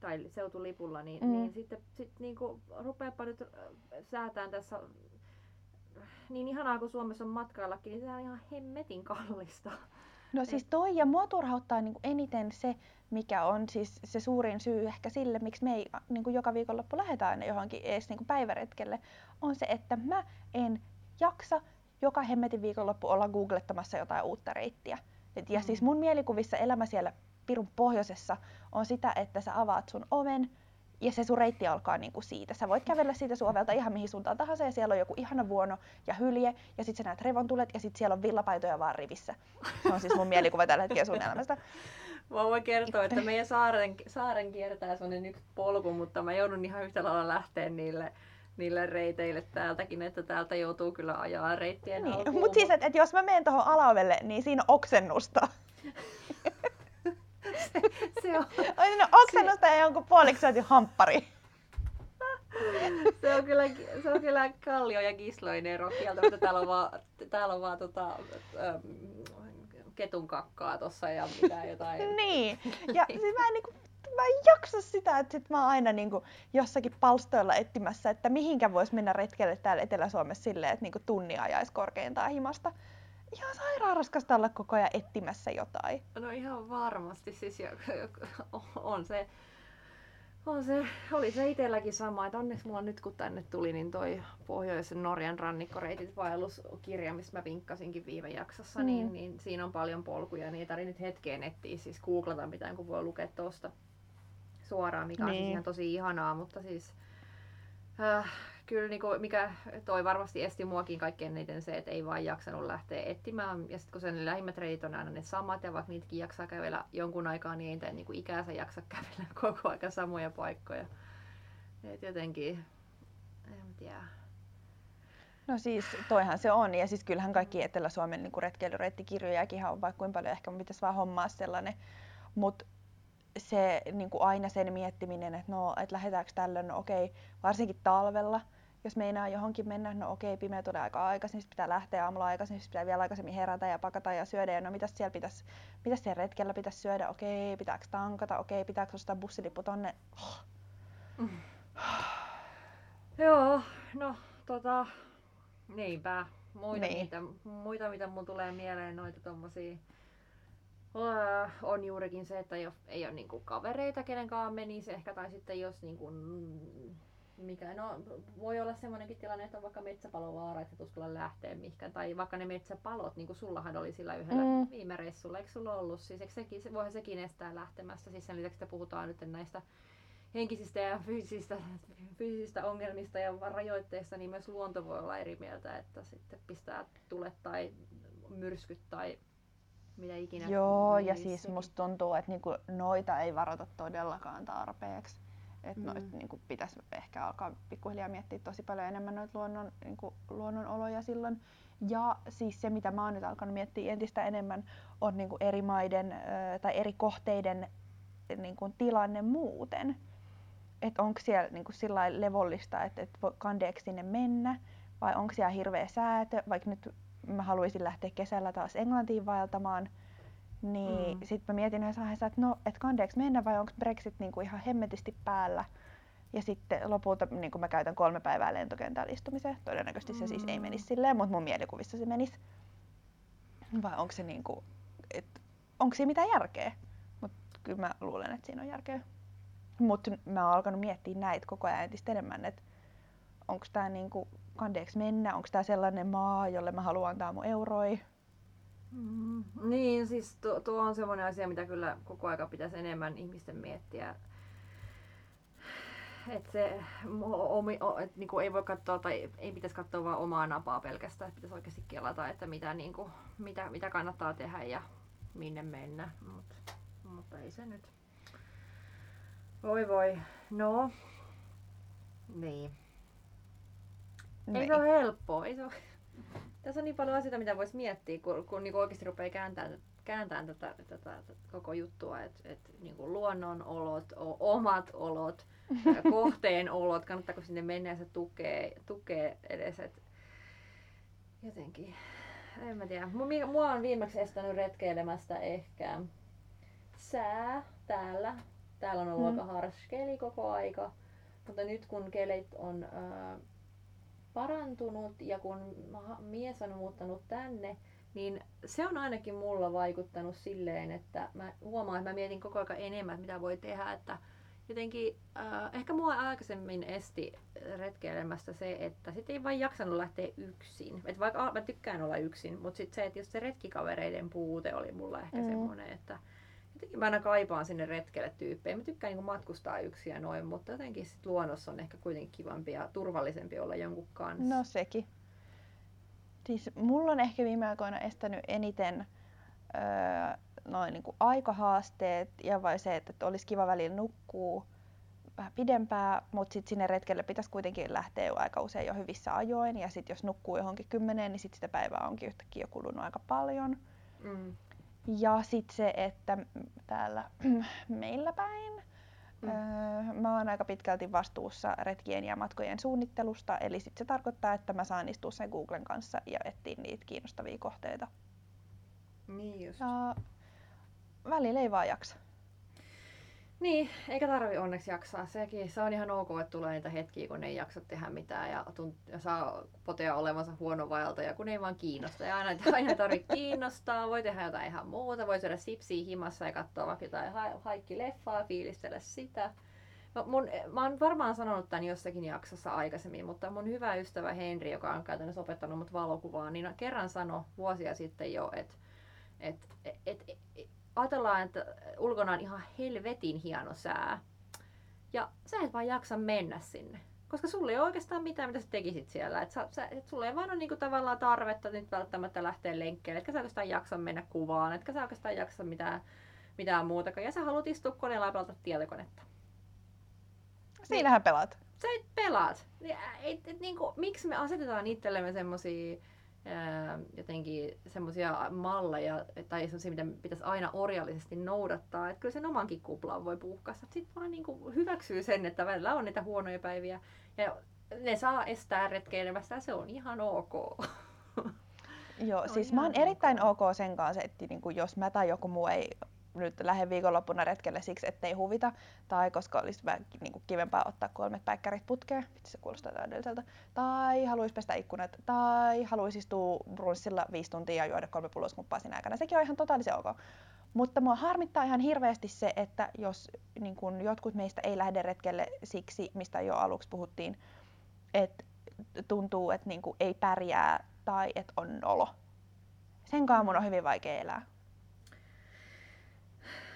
tai seutulipulla, niin, Mm. niin sitten sit niinku rupeapa nyt äh, säätään tässä niin ihanaa kuin Suomessa on matkaillakin, niin se on ihan hemmetin kallista. No siis toi ja mua turhauttaa niin eniten se, mikä on siis se suurin syy ehkä sille, miksi me ei niin kuin joka viikonloppu lähdetään aina johonkin edes niin kuin päiväretkelle, on se, että mä en jaksa joka hemmetin viikonloppu olla googlettamassa jotain uutta reittiä. Et, ja Mm. siis mun mielikuvissa elämä siellä pirun pohjoisessa on sitä, että sä avaat sun oven ja se sun reitti alkaa niinku siitä. Sä voit kävellä siitä sun ovelta ihan mihin suuntaan tahansa ja siellä on joku ihana vuono ja hylje ja sit sä näet revontulet ja sit siellä on villapaitoja vaan rivissä. Se on siis mun mielikuva tällä hetkellä sun elämästä. Mä voin kertoa, että meidän saaren, saaren kiertää sellainen yksi polku, mutta mä joudun ihan yhtä lailla lähteä niille, niille reiteille täältäkin, että täältä joutuu kyllä ajaa reittien Niin. Mutta siis, että et jos mä menen tuohon alaovelle, niin siinä on oksennusta. *laughs* se, se, on, On siinä oksennusta ja jonkun puoliksi hamppari. se, on kyllä, se on kyllä Kallio ja Gisloinen ero kieltä, mutta täällä on vaan, täällä on vaan tota, ähm, ketun kakkaa tossa ja mitä jotain. niin. Ja siis mä en, niinku, mä en jaksa sitä, että sit mä oon aina niinku jossakin palstoilla etsimässä, että mihinkä vois mennä retkelle täällä Etelä-Suomessa silleen, että niinku tunnia ajaisi korkeintaan himasta. Ihan sairaan raskasta olla koko ajan etsimässä jotain. No ihan varmasti siis jo, on se, on se, oli se itselläkin sama, että onneksi mulla nyt kun tänne tuli, niin toi Pohjoisen Norjan rannikkoreitit vaelluskirja, mistä mä vinkkasinkin viime jaksossa, Mm. niin, niin siinä on paljon polkuja, niin ei tarvitse nyt hetkeen etsiä, siis googlata mitään, kun voi lukea tuosta suoraan, mikä on siis Niin. ihan tosi ihanaa, mutta siis äh, kyllä niinku, mikä toi varmasti esti muakin kaikkein eniten se, että ei vaan jaksanut lähteä etsimään. Ja sitten kun sen lähimmät reitit on aina ne samat ja vaikka niitäkin jaksaa kävellä jonkun aikaa, niin ei niitä niinku ikänsä jaksa *laughs* kävellä koko aika samoja paikkoja. Et jotenkin, en tiedä. No siis toihan se on. Ja siis kyllähän kaikki Etelä-Suomen niin retkeilyreittikirjojakin on vaikka kuinka paljon. Ehkä mun pitäisi vaan hommaa sellainen. Mutta se niin kuin aina sen miettiminen, että no, et lähdetäänkö tällöin, no okei, varsinkin talvella, jos meinaa johonkin mennä, no okei, pimeä tulee aika aikaisin, sitten pitää lähteä aamulla aikaisin, sitten pitää vielä aikaisemmin herätä ja pakata ja syödä, ja no mitäs siellä pitäisi, mitäs siellä retkellä pitäisi syödä, okei, pitääkö tankata, okei, pitääkö ostaa bussilippu tonne, *sighs* Joo, no tota, niinpä. Muita, Niin. mitä, muita mitä mun tulee mieleen, noita tommosia on juurikin se, että ei ole, ei ole niinku kavereita, kenen kanssa menisi ehkä, tai sitten jos niinku, mm, mikä, no voi olla semmoinenkin tilanne, että on vaikka metsäpalovaara, että et uskalla lähteä mihinkään, tai vaikka ne metsäpalot, niin kuin sullahan oli sillä yhdellä Mm. mm. viime reissulla, eikö sulla ollut, siis eikö sekin, se, voihan sekin estää lähtemästä, siis sen lisäksi, että puhutaan nyt näistä henkisistä ja fyysisistä, fyysisistä ongelmista ja rajoitteista, niin myös luonto voi olla eri mieltä, että sitten pistää tulet tai myrskyt tai mitä ikinä. Joo, ja siis musta tuntuu, että niinku noita ei varota todellakaan tarpeeksi. Että Mm. noit niinku pitäisi ehkä alkaa pikkuhiljaa miettiä tosi paljon enemmän noita luonnon, niinku, luonnonoloja silloin. Ja siis se, mitä mä oon nyt alkanut miettiä entistä enemmän, on niinku eri maiden ö, tai eri kohteiden niinku, tilanne muuten. Että onko siellä niinku, sillä levollista, että et kandeeko sinne mennä, vai onko siellä hirveä säätö, vaikka nyt mä haluaisin lähteä kesällä taas Englantiin vaeltamaan, niin Mm. mm. sitten mä mietin yhdessä vaiheessa, että no, et kandeeks mennä vai onko Brexit niinku ihan hemmetisti päällä. Ja sitten lopulta niin mä käytän kolme päivää lentokentällä istumiseen. Todennäköisesti se siis ei Mm. menisi silleen, mutta mun mielikuvissa se menisi. Vai onko se niinku, et, onko siinä mitään järkeä? Mutta kyllä mä luulen, että siinä on järkeä. Mutta mä oon alkanut miettiä näitä koko ajan entistä enemmän, että onko tämä niinku, kandeeks mennä, onko tämä sellainen maa, jolle mä haluan antaa mun euroi. Mm, niin, siis tuo, tuo on semmoinen asia, mitä kyllä koko aika pitäisi enemmän ihmisten miettiä. että se omi, et niinku ei voi katsoa tai ei pitäisi katsoa vaan omaa napaa pelkästään, pitäisi oikeasti kelata, että mitä, niinku, mitä, mitä kannattaa tehdä ja minne mennä. Mut, mutta ei se nyt. Voi voi. No. Niin. Niin. Ei se ole helppoa. Ei se ole... Tässä on niin paljon asioita, mitä voisi miettiä, kun, kun niin oikeasti rupeaa kääntämään kääntää tätä, tätä, tätä koko juttua, että et, niin luonnonolot, omat olot, *laughs* kohteen olot, kannattaako sinne mennä ja se tukee, tukee edes, että jotenkin, en mä tiedä. Mua on viimeksi estänyt retkeilemästä ehkä sää täällä. Täällä on ollut mm. aika harskeli koko aika, mutta nyt kun kelit on äh, parantunut ja kun mies on muuttanut tänne, niin se on ainakin mulla vaikuttanut silleen, että mä huomaan, että mä mietin koko ajan enemmän, mitä voi tehdä, että jotenkin äh, ehkä mua aikaisemmin esti retkeilemästä se, että sit ei vain jaksanut lähteä yksin. Et vaikka mä tykkään olla yksin, mutta sitten se, että jos se retkikavereiden puute oli mulla ehkä mm. semmoinen, että jotenkin mä aina kaipaan sinne retkelle tyyppejä. Mä tykkään niin matkustaa yksin ja noin, mutta jotenkin sit luonnossa on ehkä kuitenkin kivampi ja turvallisempi olla jonkun kanssa. No sekin. Siis mulla on ehkä viime aikoina estänyt eniten öö, noin niin kuin aikahaasteet ja vai se, että olisi kiva välillä nukkuu vähän pidempään, mutta sitten sinne retkelle pitäisi kuitenkin lähteä jo aika usein jo hyvissä ajoin ja sitten jos nukkuu johonkin kymmeneen, niin sitten sitä päivää onkin yhtäkkiä jo kulunut aika paljon. Mm. Ja sitten se, että täällä *clears throat* meillä päin Mm. Öö, mä oon aika pitkälti vastuussa retkien ja matkojen suunnittelusta, eli sit se tarkoittaa, että mä saan istua sen Googlen kanssa ja etsiä niitä kiinnostavia kohteita. Niin just. Ja välillä ei vaan jaksa. Niin, eikä tarvi onneksi jaksaa. Sekin, se on ihan ok, että tulee niitä hetkiä, kun ei jaksa tehdä mitään ja, tunt, ja saa potea olevansa huono ja kun ei vaan kiinnosta. Ja aina, *laughs* aina tarvitse kiinnostaa, voi tehdä jotain ihan muuta, voi syödä sipsiä himassa ja katsoa vaikka jotain ha- haikki-leffaa, fiilistellä sitä. No, mun, mä oon varmaan sanonut tämän jossakin jaksossa aikaisemmin, mutta mun hyvä ystävä Henri, joka on käytännössä opettanut mut valokuvaa, niin kerran sanoi vuosia sitten jo, että et, et, et, et, ajatellaan, että ulkona on ihan helvetin hieno sää. Ja sä et vaan jaksa mennä sinne. Koska sulla ei ole oikeastaan mitään, mitä sä tekisit siellä. Et sä, sä, et sulla ei vaan ole niinku tavallaan tarvetta nyt välttämättä lähteä lenkkeelle. Etkä sä oikeastaan jaksa mennä kuvaan. Etkä sä oikeastaan jaksa mitään, mitään muutakaan. Ja sä haluat istua koneella ja pelata tietokonetta. Siinähän pelaat. Sä et pelaat. Et, et, et, niinku, miksi me asetetaan itsellemme semmosia jotenkin semmoisia malleja tai semmoisia, mitä pitäisi aina orjallisesti noudattaa. Että kyllä sen omankin kuplaan voi puhkasta. Sitten vaan niin kuin hyväksyy sen, että välillä on niitä huonoja päiviä ja ne saa estää retkeilemästä ja se on ihan ok. Joo, siis mä oon erittäin ok sen kanssa, että niin kuin jos mä tai joku muu ei nyt lähde viikonloppuna retkelle siksi, ettei huvita, tai koska olisi vähän niin kuin kivempaa ottaa kolmet päikkärit putkeen, vitsi se kuulostaa täydelliseltä, tai haluaisi pestä ikkunat, tai haluaisi istua brunssilla viisi tuntia ja juoda kolme pulloskumppaa siinä aikana. Sekin on ihan totaalisen ok. Mutta mua harmittaa ihan hirveästi se, että jos niin kun jotkut meistä ei lähde retkelle siksi, mistä jo aluksi puhuttiin, että tuntuu, että niin ei pärjää tai että on olo. Sen kanssa mun on hyvin vaikea elää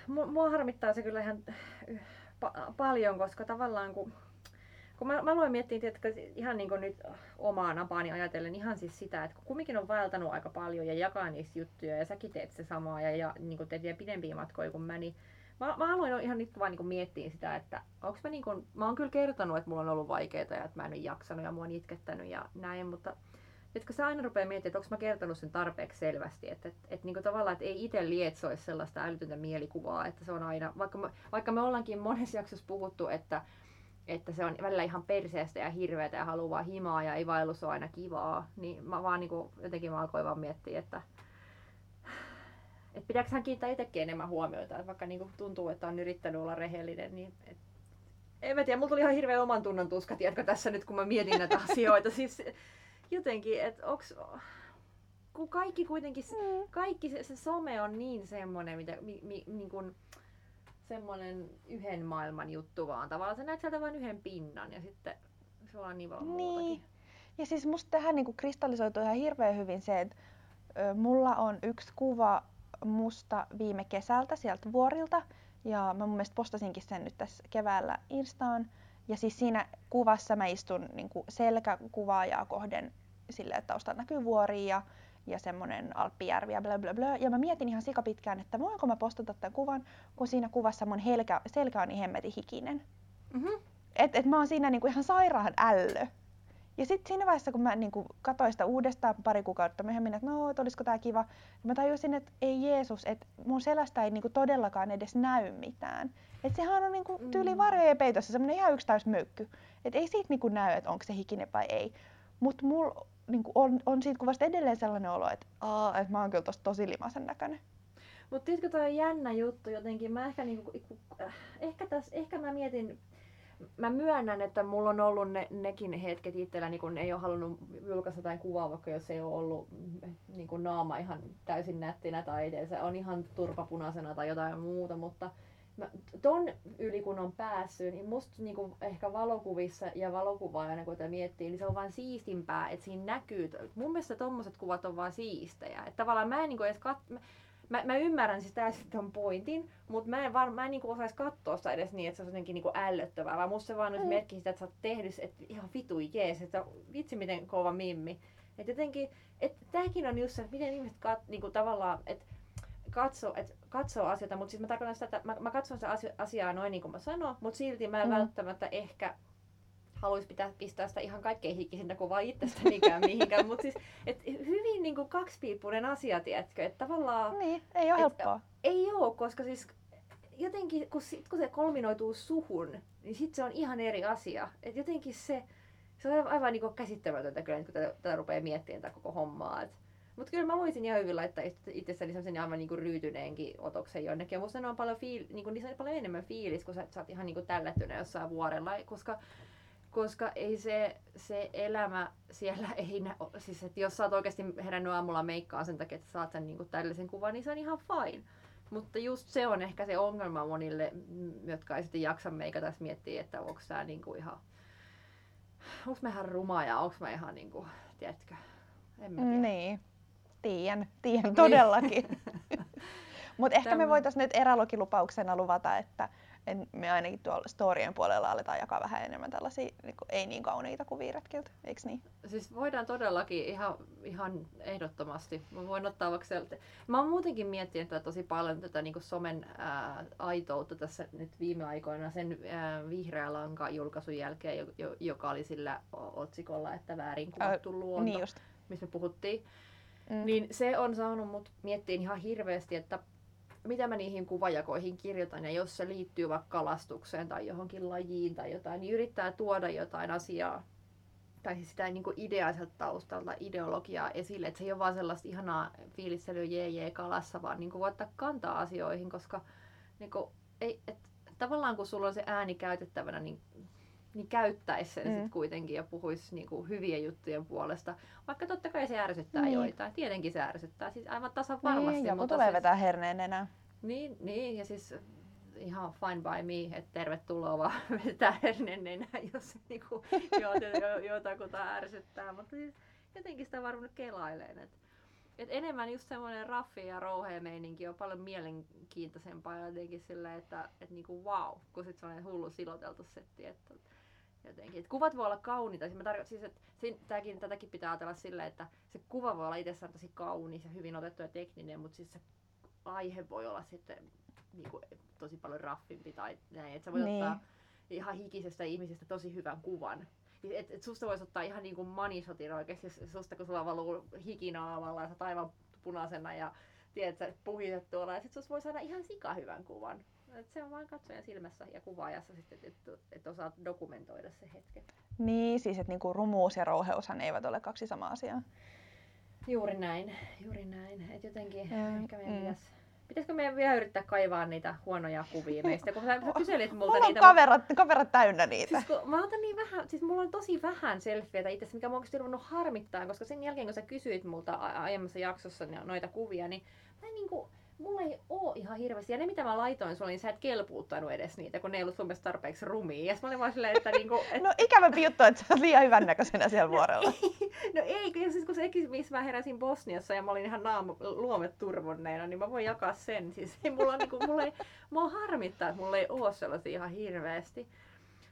mua harmittaa se kyllä ihan äh, pa- paljon, koska tavallaan kun, kun mä, mä aloin miettiä että ihan niin kuin nyt omaa napaani ajatellen ihan siis sitä, että kun kumminkin on vaeltanut aika paljon ja jakaa niistä juttuja ja säkin teet se samaa ja, ja niin teet vielä pidempiä matkoja kuin mä, niin mä, mä aloin ihan nyt vaan niin miettiä sitä, että onko mä niin kuin, mä oon kyllä kertonut, että mulla on ollut vaikeaa ja että mä en ole jaksanut ja mua on itkettänyt ja näin, mutta kun sä aina rupeaa miettimään, että onko mä kertonut sen tarpeeksi selvästi, että, että, että niin tavallaan, että ei itse lietsoisi sellaista älytöntä mielikuvaa, että se on aina, vaikka me, vaikka me ollaankin monessa jaksossa puhuttu, että, että se on välillä ihan perseestä ja hirveätä ja haluaa himaa ja ei vaellus ole aina kivaa, niin mä vaan niin kuin, jotenkin mä alkoin vaan miettiä, että, että pitääkö hän kiinnittää itsekin enemmän huomiota, että vaikka niin kuin tuntuu, että on yrittänyt olla rehellinen, niin et, en mä tiedä, mulla tuli ihan hirveä oman tunnon tuska, tiedätkö, tässä nyt kun mä mietin näitä *laughs* asioita. Siis, jotenkin, että onks, kun kaikki kuitenkin, mm. kaikki se, se, some on niin semmoinen, mitä, mi, mi, niin kuin, semmoinen yhden maailman juttu vaan. Tavallaan sä näet sieltä vain yhden pinnan ja sitten se on niin paljon niin. muutakin. Ja siis musta tähän niin kristallisoituu ihan hirveän hyvin se, että mulla on yksi kuva musta viime kesältä sieltä vuorilta. Ja mä mun mielestä postasinkin sen nyt tässä keväällä Instaan. Ja siis siinä kuvassa mä istun niin kuin selkäkuvaajaa kohden sille, että taustalla näkyy vuori ja, ja semmoinen Alppijärvi ja bla bla. Ja mä mietin ihan sika pitkään, että voinko mä postata tämän kuvan, kun siinä kuvassa mun helkä, selkä on niin hemmetin hikinen. Mm-hmm. Et, et mä oon siinä niinku ihan sairaan ällö. Ja sitten siinä vaiheessa, kun mä niin kuin, katsoin sitä uudestaan pari kuukautta myöhemmin, että no, että olisiko tämä kiva, niin mä tajusin, että ei Jeesus, että mun selästä ei niin kuin, todellakaan edes näy mitään. Että sehän on niin kuin, tyyli mm. varjojen peitossa semmoinen ihan yksi täys möykky. Että ei siitä niin kuin, näy, että onko se hikinen vai ei. Mutta mulla niin on, on siitä kuvasta edelleen sellainen olo, että, aa, että mä oon kyllä tosta tosi limasen näköinen. Mutta tiedätkö, toi on jännä juttu jotenkin. Mä ehkä, niinku, äh, ehkä, täs, ehkä mä mietin mä myönnän, että mulla on ollut ne, nekin hetket itselläni, kun ei ole halunnut julkaista jotain kuvaa, vaikka jos ei ole ollut niin naama ihan täysin nättinä tai se on ihan turpapunaisena tai jotain muuta, mutta mä, ton yli kun on päässyt, niin musta niin ehkä valokuvissa ja valokuvaajana kun miettii, niin se on vaan siistimpää, että siinä näkyy. Mun mielestä tommoset kuvat on vaan siistejä. Että tavallaan mä en niin edes kat- mä, mä ymmärrän siis täysin ton pointin, mutta mä en, var, mä en niinku osais katsoa sitä edes niin, että se on jotenkin niinku ällöttävää, vaan musta se vaan olisi mm. merkki sitä, että sä oot tehnyt, että ihan vitui jees, että vitsi miten kova mimmi. Että jotenkin, että tämäkin on just se, että miten ihmiset kat, niinku tavallaan, että katso, et katsoo asioita, mutta siis mä tarkoitan sitä, että mä, mä katson sitä asiaa noin niin kuin mä sanon, mutta silti mä en mm. välttämättä ehkä haluaisi pitää pistää sitä ihan kaikkein hikisintä kuvaa itsestänikään mihinkään, mutta siis et niin kuin kaksipiippunen asia, tiedätkö, että tavallaan... Niin, ei ole helppoa. Ei ole, koska siis jotenkin kun, sit, kun se kolminoituu suhun, niin sitten se on ihan eri asia. Et jotenkin se, se on aivan niin käsittämätöntä kyllä, kun tätä, tätä rupeaa miettimään tätä koko hommaa. Et, mutta kyllä mä voisin ihan hyvin laittaa itsessäni sellaisen aivan niinku ryytyneenkin otoksen jonnekin. Ja musta ne on paljon, fiil, niinku, niissä on paljon enemmän fiilis, kun sä, sä oot ihan niinku tällättynä jossain vuorella. Koska koska ei se, se elämä siellä *laughs* ei nä- siis että jos sä oot oikeasti herännyt aamulla meikkaa sen takia, että saat sen niin kuin täydellisen kuvan, niin se on ihan fine. Mutta just se on ehkä se ongelma monille, jotka ei sitten jaksa meikata tässä miettiä, että onko tämä niinku ihan, onko mä ihan ruma ja onko mä ihan niinku, tiedätkö, en mä tiedä. Niin, tiedän, *laughs* tiedän niin. todellakin. Mutta ehkä Tämä... me voitaisiin nyt erälogilupauksena luvata, että en, me ainakin tuolla storien puolella aletaan jakaa vähän enemmän tällaisia niin kuin, ei niin kauniita kuvia retkiltä, eikö niin? Siis voidaan todellakin ihan, ihan ehdottomasti. Mä voin ottaa vaikka sieltä. Mä oon muutenkin miettinyt tätä tosi paljon tätä niin somen ää, aitoutta tässä nyt viime aikoina sen ää, vihreä lanka julkaisun jälkeen, jo, jo, joka oli sillä otsikolla, että väärin kuvattu äh, luonto, niin just. missä me puhuttiin. Mm. Niin se on saanut mut miettiä ihan hirveästi, että mitä mä niihin kuvajakoihin kirjoitan, ja jos se liittyy vaikka kalastukseen tai johonkin lajiin tai jotain, niin yrittää tuoda jotain asiaa tai siis sitä niin ideaa taustalta, ideologiaa esille, että se ei ole vaan sellaista ihanaa fiilistelyä jee jee kalassa, vaan niin voi ottaa kantaa asioihin, koska niin kuin, ei, et, tavallaan kun sulla on se ääni käytettävänä, niin niin käyttäisi sen mm. sitten kuitenkin ja puhuisi niinku hyvien juttujen puolesta. Vaikka totta kai se ärsyttää niin. joitain. Tietenkin se ärsyttää. Siis aivan tasan varmasti. Niin, joku tulee siis... vetää herneen enää. Niin, niin, ja siis ihan fine by me, että tervetuloa vaan *laughs* vetää herneen enää, *laughs* jos se niinku *laughs* jotakuta ärsyttää. Mutta siis jotenkin sitä varmaan kelailee. Että et enemmän just semmoinen raffi ja rouhea meininki on paljon mielenkiintoisempaa jotenkin sillä, että et niinku wow, kun sit semmoinen hullu siloteltu setti. Että jotenkin. Et kuvat voi olla kauniita. Siis mä tarkoitan, siis, että tämäkin, tätäkin pitää ajatella sillä, että se kuva voi olla itsessään tosi kaunis ja hyvin otettu ja tekninen, mutta siis se aihe voi olla sitten niin kuin, tosi paljon raffimpi tai näin. Että sä voit niin. ottaa ihan hikisestä ihmisestä tosi hyvän kuvan. Et, et susta voisi ottaa ihan niin kuin manisotin oikeasti, susta kun sulla valuu hikinaamalla ja sä aivan punaisena ja tiedät, sä puhiset tuolla ja sit susta voi saada ihan sika hyvän kuvan. Et se on vain katsojan silmässä ja kuvaajassa sitten, että et, et osaat dokumentoida se hetken. Niin, siis että niinku rumuus ja rouheushan eivät ole kaksi samaa asiaa. Juuri näin, juuri näin. Et jotenkin mm, ehkä meidän mm. pitäisi Pitäisikö meidän vielä yrittää kaivaa niitä huonoja kuvia meistä, kun sä, sä *laughs* kyselit multa mulla niitä. Kaverat, kaverat täynnä niitä. Siis kun mä otan niin vähän, siis mulla on tosi vähän selfieitä itse, mikä mä oikeasti ruvennut harmittaa, koska sen jälkeen kun sä kysyit multa aiemmassa jaksossa noita kuvia, niin mä en niinku, mulla ei oo ihan hirveästi. Ja ne mitä mä laitoin sulle, niin sä et kelpuuttanut edes niitä, kun ne ei ollut sun mielestä tarpeeksi rumia. Ja mä olin vaan silleen, että niinku... Et... no ikävä juttu, että sä oot liian hyvän näköisenä siellä vuorella. *laughs* no ei, no siis kun se missä mä heräsin Bosniassa ja mä olin ihan naam luomet turvonneena, niin mä voin jakaa sen. Siis ei mulla, on, niinku, mulla ei, mua harmittaa, että mulla ei oo sellaisia ihan hirveästi.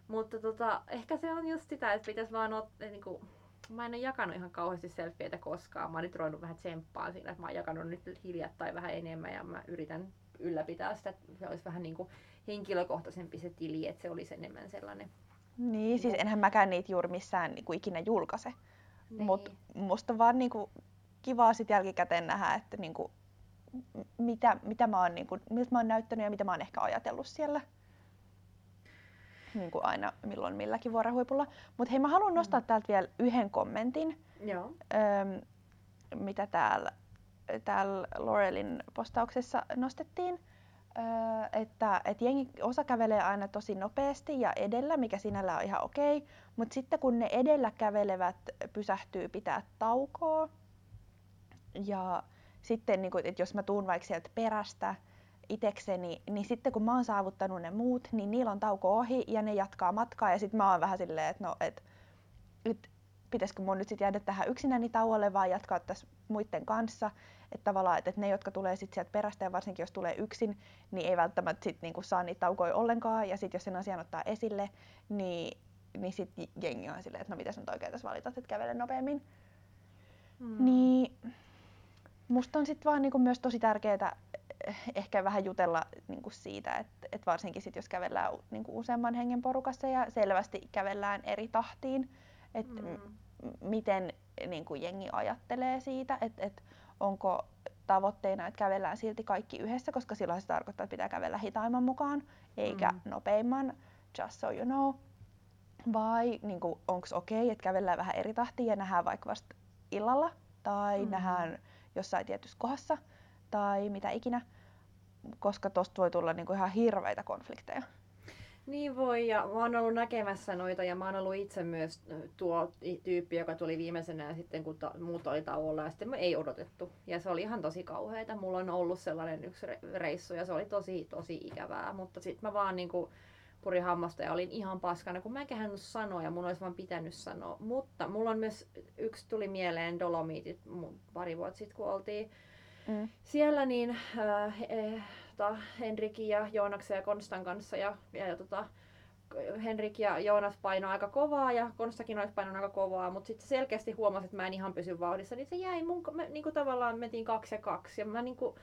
Mutta tota, ehkä se on just sitä, että pitäisi vaan ot, niin kuin, mä en ole jakanut ihan kauheasti selfieitä koskaan. Mä oon nyt ruvennut vähän tsemppaa siinä, että mä oon jakanut nyt hiljattain vähän enemmän ja mä yritän ylläpitää sitä, että se olisi vähän niin kuin henkilökohtaisempi se tili, että se olisi enemmän sellainen. Niin, siis enhän mäkään niitä juuri missään niin kuin ikinä julkaise. Niin. Mutta musta vaan niin kuin, kivaa sitten jälkikäteen nähdä, että niin kuin, mitä, mitä mä oon, niin kuin, miltä mä oon näyttänyt ja mitä mä oon ehkä ajatellut siellä. Niin kuin aina milloin milläkin vuorohuipulla. Mutta hei, mä haluan mm. nostaa mm. täältä vielä yhden kommentin. Joo. Öm, mitä täällä, täällä Laurelin postauksessa nostettiin. Öö, että et jengi osa kävelee aina tosi nopeasti ja edellä, mikä sinällä on ihan okei, okay, mutta sitten kun ne edellä kävelevät pysähtyy pitää taukoa ja sitten niin kun, että jos mä tuun vaikka sieltä perästä itekseni, niin sitten kun mä oon saavuttanut ne muut, niin niillä on tauko ohi ja ne jatkaa matkaa ja sitten mä oon vähän silleen, että no, et, et pitäisikö mun nyt sitten jäädä tähän yksinäni tauolle vai jatkaa tässä muiden kanssa. Että tavallaan, että ne, jotka tulee sitten sieltä perästä ja varsinkin jos tulee yksin, niin ei välttämättä sit niinku saa niitä taukoja ollenkaan. Ja sitten jos sen asian ottaa esille, niin, niin sitten jengi on silleen, että no mitäs nyt oikein tässä valitat, että kävele nopeammin. Hmm. Niin musta on sitten vaan niinku myös tosi tärkeää ehkä vähän jutella niinku siitä, että et varsinkin sit, jos kävellään niinku useamman hengen porukassa ja selvästi kävellään eri tahtiin, että mm. miten niinku jengi ajattelee siitä, että et onko tavoitteena, että kävellään silti kaikki yhdessä, koska silloin se tarkoittaa, että pitää kävellä hitaimman mukaan, eikä mm. nopeimman, just so you know. Vai niin onko okei, okay, että kävellään vähän eri tahtiin ja nähdään vaikka vasta illalla, tai mm. nähdään jossain tietyssä kohdassa, tai mitä ikinä, koska tosta voi tulla niin kuin ihan hirveitä konflikteja. Niin voi, ja mä oon ollut näkemässä noita, ja mä oon ollut itse myös tuo tyyppi, joka tuli viimeisenä sitten, kun ta- muut oli tauolla, ja sitten me ei odotettu. Ja se oli ihan tosi kauheita. Mulla on ollut sellainen yksi reissu, ja se oli tosi, tosi ikävää. Mutta sitten mä vaan niinku purin hammasta ja olin ihan paskana, kun mä en kehännyt sanoa, ja mun olisi vaan pitänyt sanoa. Mutta mulla on myös, yksi tuli mieleen Dolomiitit pari vuotta sitten, kun oltiin mm. siellä, niin äh, eh, tota, Henrikin ja Joonaksen ja Konstan kanssa. Ja, ja, ja tota, Henrik ja Joonas painoi aika kovaa ja Konstakin olisi painanut aika kovaa, mutta sitten selkeästi huomasi, että mä en ihan pysy vauhdissa, niin se jäi mun, me, niin kuin tavallaan mentiin kaksi ja kaksi. Ja mä, niin kuin,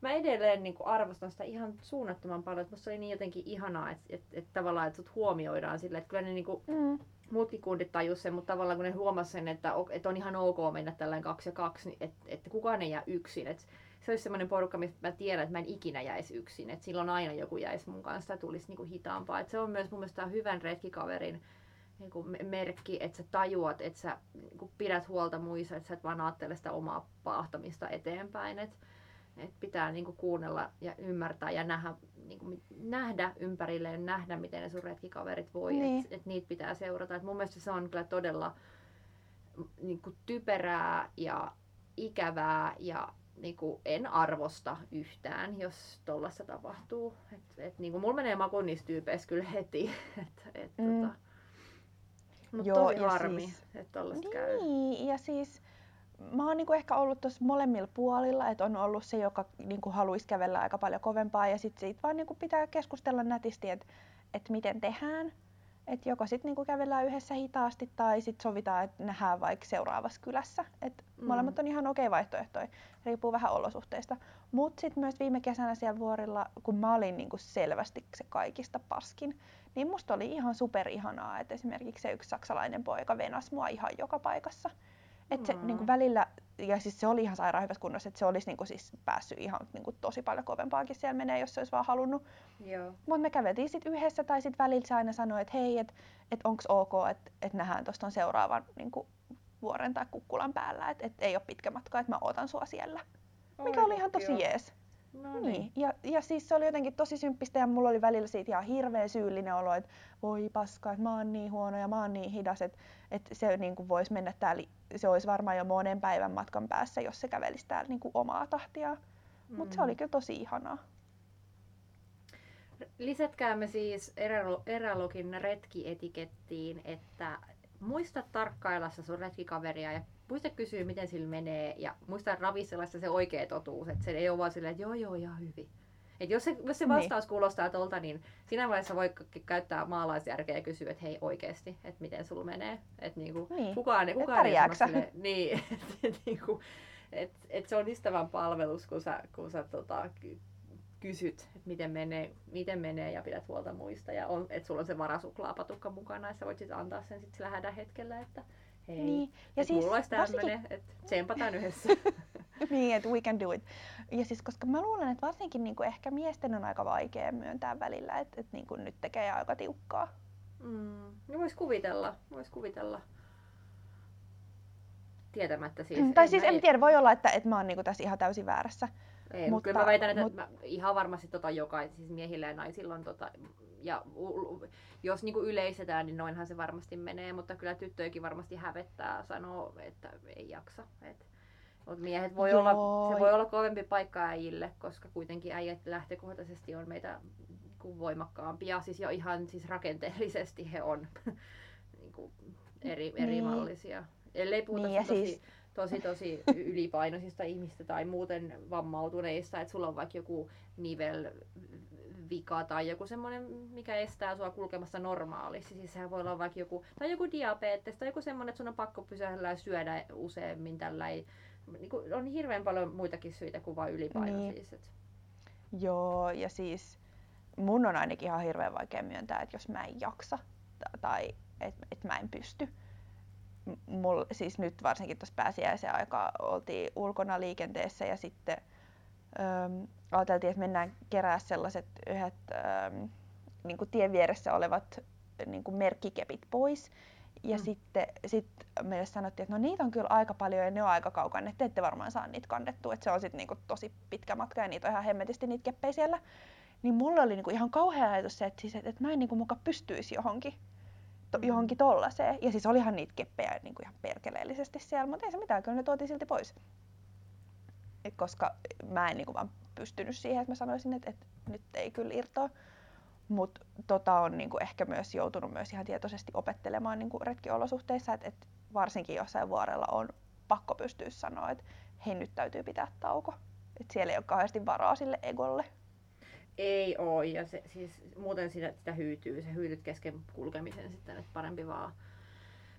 mä edelleen niin kuin arvostan sitä ihan suunnattoman paljon, että musta oli niin jotenkin ihanaa, että, että, että tavallaan että sut huomioidaan sille, että kyllä ne niin kuin, mm. Muutkin kundit tajus sen, mutta tavallaan kun ne huomasi sen, että, että on ihan ok mennä tällainen kaksi ja kaksi, niin että, että kukaan ei jää yksin. Että se olisi semmoinen porukka, mistä mä tiedän, että mä en ikinä jäisi yksin. Että silloin aina joku jäisi mun kanssa ja tulisi niinku hitaampaa. Et se on myös mun mielestä hyvän retkikaverin niinku merkki, että sä tajuat, että sä niinku pidät huolta muista, että sä et vaan ajattele sitä omaa paahtamista eteenpäin. Et, et pitää niinku kuunnella ja ymmärtää ja nähdä, niinku, nähdä ympärilleen, nähdä miten ne sun retkikaverit voi, niin. että et niitä pitää seurata. Et mun mielestä se on kyllä todella niinku, typerää ja ikävää ja niin kuin en arvosta yhtään, jos tollassa tapahtuu. Et, et, niin kuin mulla menee maku niissä tyypeissä kyllä heti. *laughs* Et, et, mm. tota, mutta tosi harmi, siis, että tollasta niin, käy. ja siis mä oon niinku ehkä ollut tuossa molemmilla puolilla, että on ollut se, joka niinku haluaisi kävellä aika paljon kovempaa ja sitten siitä vaan niinku pitää keskustella nätisti, että et miten tehdään. Että joko sitten niinku kävellään yhdessä hitaasti tai sitten sovitaan, että nähdään vaikka seuraavassa kylässä. Et mm. Molemmat on ihan okei vaihtoehtoja, riippuu vähän olosuhteista. Mutta sitten myös viime kesänä siellä vuorilla, kun mä olin niinku selvästi se kaikista paskin, niin musta oli ihan super ihanaa, että esimerkiksi se yksi saksalainen poika venas mua ihan joka paikassa. Että se mm. niin kuin välillä, ja siis se oli ihan sairaan hyvässä kunnossa, että se olisi niin kuin siis päässyt ihan niin kuin tosi paljon kovempaakin siellä menee, jos se olisi vaan halunnut. Mutta me käveltiin sitten yhdessä tai sitten välillä se aina sanoi, että hei, että et, onko ok, että et nähdään tuosta seuraavan niin kuin vuoren tai kukkulan päällä, että et ei ole pitkä matka, että mä ootan sua siellä. Mikä oli ihan tosi jees. No niin. niin. Ja, ja siis se oli jotenkin tosi symppistä ja mulla oli välillä siitä ihan hirveä syyllinen olo, että voi paska, että mä oon niin huono ja mä oon niin hidas, että, että se niin kuin voisi mennä täällä, se olisi varmaan jo monen päivän matkan päässä, jos se kävelisi täällä niin kuin omaa tahtia. Mm. Mutta se oli kyllä tosi ihanaa. Lisätkäämme siis Erälogin retkietikettiin, että muista tarkkailla sun retkikaveria ja muista kysyä, miten sillä menee ja muista ravistella se oikea totuus, että se ei ole vaan silleen, että joo joo ihan hyvin. Et jos, se, jos se Niin. vastaus niin. kuulostaa tuolta, niin siinä vaiheessa voi käyttää maalaisjärkeä ja kysyä, että hei oikeesti, että miten sulla menee. Että niinku, Niin. kukaan, Et kukaan ei sano silleen- niin, *laughs* et, niinku, et, et se on ystävän palvelus, kun sä, kun sä tota, ky- kysyt, että miten menee, miten menee ja pidät huolta muista. Ja on, että sulla on se varasuklaapatukka mukana ja sä voit sit antaa sen sit sillä hädän hetkellä, että hei, Niin. ja Ja siis mulla olisi varsinkin- tämmönen, että tsempataan yhdessä. *laughs* niin, että we can do it. Ja siis koska mä luulen, että varsinkin niin kuin ehkä miesten on aika vaikea myöntää välillä, että, että niin kuin nyt tekee aika tiukkaa. Mm, no vois kuvitella, vois kuvitella. Tietämättä siis. Mm, tai en siis en tiedä, voi olla, että, että mä oon niin kuin tässä ihan täysin väärässä. Ei, mutta Mutta- kyllä mä väitän, että mut- mä, ihan varmasti tota jokaisella, siis miehillä ja naisilla on tota, ja jos niinku yleistetään, niin noinhan se varmasti menee, mutta kyllä tyttöjäkin varmasti hävettää sanoa, että ei jaksa. Et, mut miehet voi olla, Joo. se voi olla kovempi paikka äijille, koska kuitenkin äijät lähtökohtaisesti on meitä niinku voimakkaampia, siis jo ihan siis rakenteellisesti he on *laughs* niinku eri, eri Niin. mallisia. Ellei puhuta Niin, tosi, siis- tosi tosi ylipainoisista ihmistä tai muuten vammautuneista, että sulla on vaikka joku nivelvika tai joku semmoinen, mikä estää sua kulkemasta normaalisti. Siis sehän voi olla vaikka joku, tai joku diabetes tai joku semmoinen, että sun on pakko pysähdellä ja syödä useammin tällä niin kuin, on hirveän paljon muitakin syitä kuin vain ylipaino Niin. siis. Et, Joo, ja siis mun on ainakin ihan hirveän vaikea myöntää, että jos mä en jaksa ta- tai että et mä en pysty. Mul, siis nyt varsinkin tuossa pääsiäisen aikaa oltiin ulkona liikenteessä ja sitten äm, ajateltiin, että mennään kerää sellaiset yhdet äm, niin kuin tien vieressä olevat niin kuin merkkikepit pois. Ja Mm. sitten sit meille sanottiin, että no niitä on kyllä aika paljon ja ne on aika kaukana, että te ette varmaan saa niitä kannettua. Että se on sitten niinku tosi pitkä matka ja niitä on ihan hemmetisti niitä keppejä siellä. Niin mulla oli niinku ihan kauhea ajatus se, että, siis, että, että mä en niinku muka pystyisi johonkin, to, Mm. johonkin tollaseen. Ja siis olihan niitä keppejä niinku ihan perkeleellisesti siellä, mutta ei se mitään, kyllä ne tuotiin silti pois. Et koska mä en niinku vaan pystynyt siihen, että mä sanoisin, että, että nyt ei kyllä irtoa. Mutta tota on niinku ehkä myös joutunut myös ihan tietoisesti opettelemaan niinku retkiolosuhteissa, että et varsinkin jossain vuorella on pakko pystyä sanoa, että hei nyt täytyy pitää tauko. Et siellä ei ole kauheasti varaa sille egolle. Ei oo, ja se, siis muuten sitä, sitä hyytyy, se hyytyt kesken kulkemisen sitten, että parempi vaan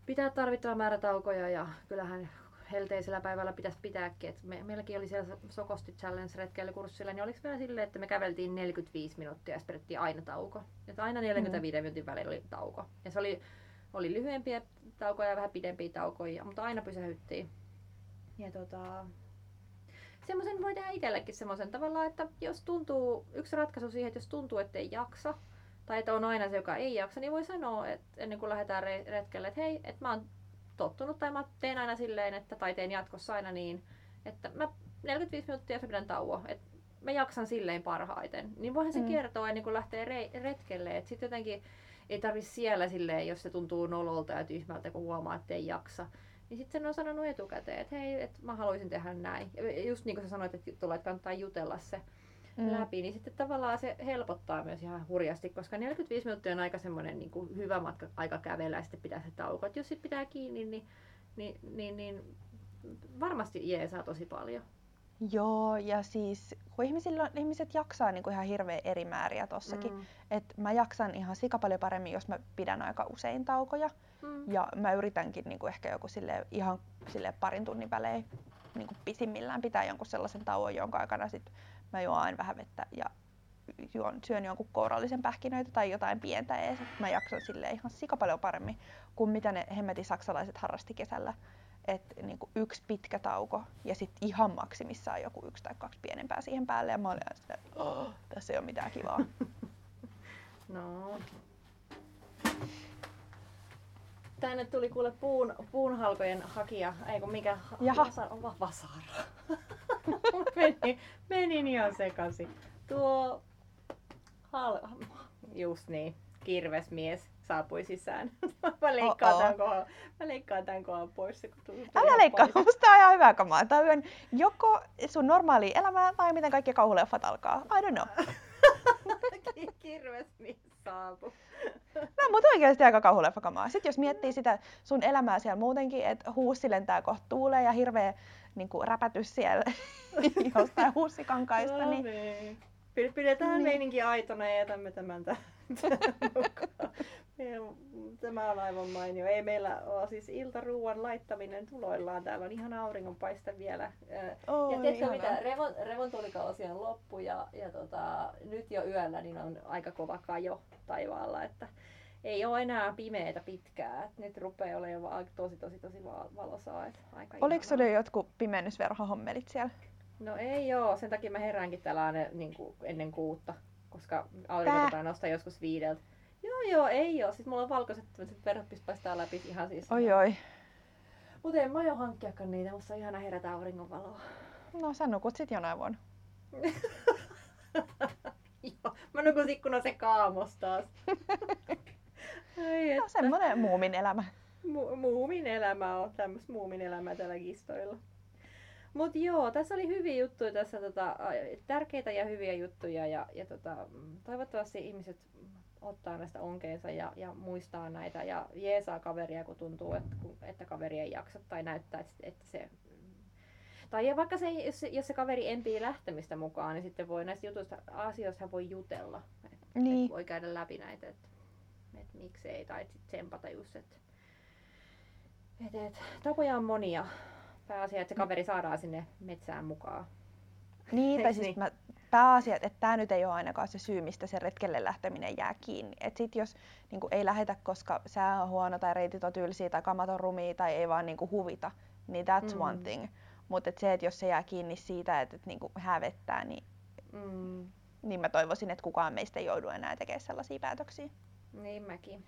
pitää tarvittava määrä taukoja ja kyllähän helteisellä päivällä pitäisi pitääkin. Et me, meilläkin oli siellä Sokosti Challenge retkeilykurssilla, niin oliko meillä silleen, että me käveltiin 45 minuuttia ja sitten pidettiin aina tauko. Et aina 45 mm. minuutin välillä oli tauko. Ja se oli, oli lyhyempiä taukoja ja vähän pidempiä taukoja, mutta aina pysähyttiin. Ja tota, semmoisen voi tehdä itsellekin semmoisen tavalla, että jos tuntuu, yksi ratkaisu siihen, että jos tuntuu, että ei jaksa, tai että on aina se, joka ei jaksa, niin voi sanoa, että ennen kuin lähdetään re- retkelle, että hei, että mä oon tottunut tai mä teen aina silleen, että, tai teen jatkossa aina niin, että mä 45 minuuttia mä pidän tauon, että mä jaksan silleen parhaiten. Niin voihan se Mm. kertoa ennen kuin lähtee re- retkelle, että sitten jotenkin ei tarvi siellä silleen, jos se tuntuu nololta ja tyhmältä, kun huomaa, että ei jaksa. Niin sitten sen on sanonut etukäteen, että hei, että mä haluaisin tehdä näin. Ja just niin kuin sä sanoit, että tulee, että kannattaa jutella se mm. läpi, niin sitten tavallaan se helpottaa myös ihan hurjasti, koska 45 minuuttia on aika semmoinen niin kuin hyvä matka aika kävellä ja sitten pitää se tauko. Et jos sit pitää kiinni, niin, niin, niin, niin varmasti jeesaa tosi paljon. Joo, ja siis kun ihmisillä ihmiset jaksaa niin kuin ihan hirveän eri määriä tossakin. Mm. Et mä jaksan ihan sika paljon paremmin, jos mä pidän aika usein taukoja. Mm. Ja mä yritänkin niin kuin ehkä joku sille, ihan sille parin tunnin välein niin kuin pisimmillään pitää jonkun sellaisen tauon, jonka aikana sit mä juon aina vähän vettä ja juon, syön jonkun kourallisen pähkinöitä tai jotain pientä ees. Mä jaksan sille ihan sika paljon paremmin kuin mitä ne hemmetin saksalaiset harrasti kesällä. Et niin kuin yksi pitkä tauko ja sitten ihan maksimissaan joku yksi tai kaksi pienempää siihen päälle. Ja mä olin sitä, että oh, tässä ei ole mitään kivaa. *laughs* No. Tänne tuli kuule puun, puunhalkojen hakija, ei kun mikä, Jaha. Vasara, va, vasara. *laughs* meni, menin ihan sekaisin. Tuo, hal, just niin, kirvesmies saapui sisään. *laughs* mä leikkaan tämän kohan, mä leikkaan tämän kohan pois. se, kun tuli- Älä leikkaa, paisu. musta on ihan hyvää kamaa. Tämä on joko sun normaali elämää tai miten kaikki kauhuleffat alkaa. I don't know. *laughs* kirvesmies saapui. No, mutta oikeasti aika kauhuleffa kamaa. Sitten jos miettii sitä sun elämää siellä muutenkin, että huussi lentää kohta tuuleen ja hirveä niin kuin, räpätys siellä *laughs* jostain huussikankaista, No niin, niin. Pidetään niin. meininki aitona ja jätämme tämän tähän Tämä on aivan mainio. Ei meillä ole siis iltaruuan laittaminen tuloillaan. Täällä on ihan auringonpaiste vielä. Oh, ja tiedätkö mitä, revon, revontulikausi on loppu ja, ja tota, nyt jo yöllä niin on aika kova kajo taivaalla. Että ei ole enää pimeitä pitkää. Nyt rupeaa olemaan tosi tosi tosi valosaa. Aika Oliko sulla jotkut pimennysverhohommelit siellä? No ei oo, sen takia mä heräänkin täällä aina niin kuin ennen kuutta, koska aurinko nostaa joskus viideltä. Joo joo, ei oo. Sitten mulla on valkoiset verhot, paistaa läpi ihan siis. Oi oi. Mutta en mä jo hankkiakaan niitä, musta on ihana herätä auringonvaloa. No sä nukut sit jonain vuonna. *laughs* joo, mä nukun ikkunassa kaamos taas. *laughs* Ai no semmonen muumin elämä. Mu- muumin elämä on tämmöistä muumin elämää tällä kistoilla. Mutta joo, tässä oli hyviä juttuja tässä, tota, tärkeitä ja hyviä juttuja ja, ja tota, toivottavasti ihmiset ottaa näistä onkeensa ja, ja muistaa näitä ja jeesaa kaveria, kun tuntuu, että, että kaveri ei jaksa tai näyttää, että, että se tai vaikka se, jos, se, jos se kaveri empii lähtemistä mukaan, niin sitten voi näistä jutuista, asioista voi jutella. Et, niin. et voi käydä läpi näitä, että et miksei, tai sitten tsempata just, että et, et, tapoja on monia pääasia, että se kaveri saadaan sinne metsään mukaan. Niin, tai siis niin? mä, pääasia, että tämä nyt ei ole ainakaan se syy, mistä se retkelle lähteminen jää kiinni. Et sit jos niin ei lähetä, koska sää on huono tai reitit on tylsiä tai kamat on rumia tai ei vaan niin huvita, niin that's mm. one thing. Mutta et se, että jos se jää kiinni siitä, että et niin hävettää, niin, mm. niin mä toivoisin, että kukaan meistä ei joudu enää tekemään sellaisia päätöksiä. Niin mäkin.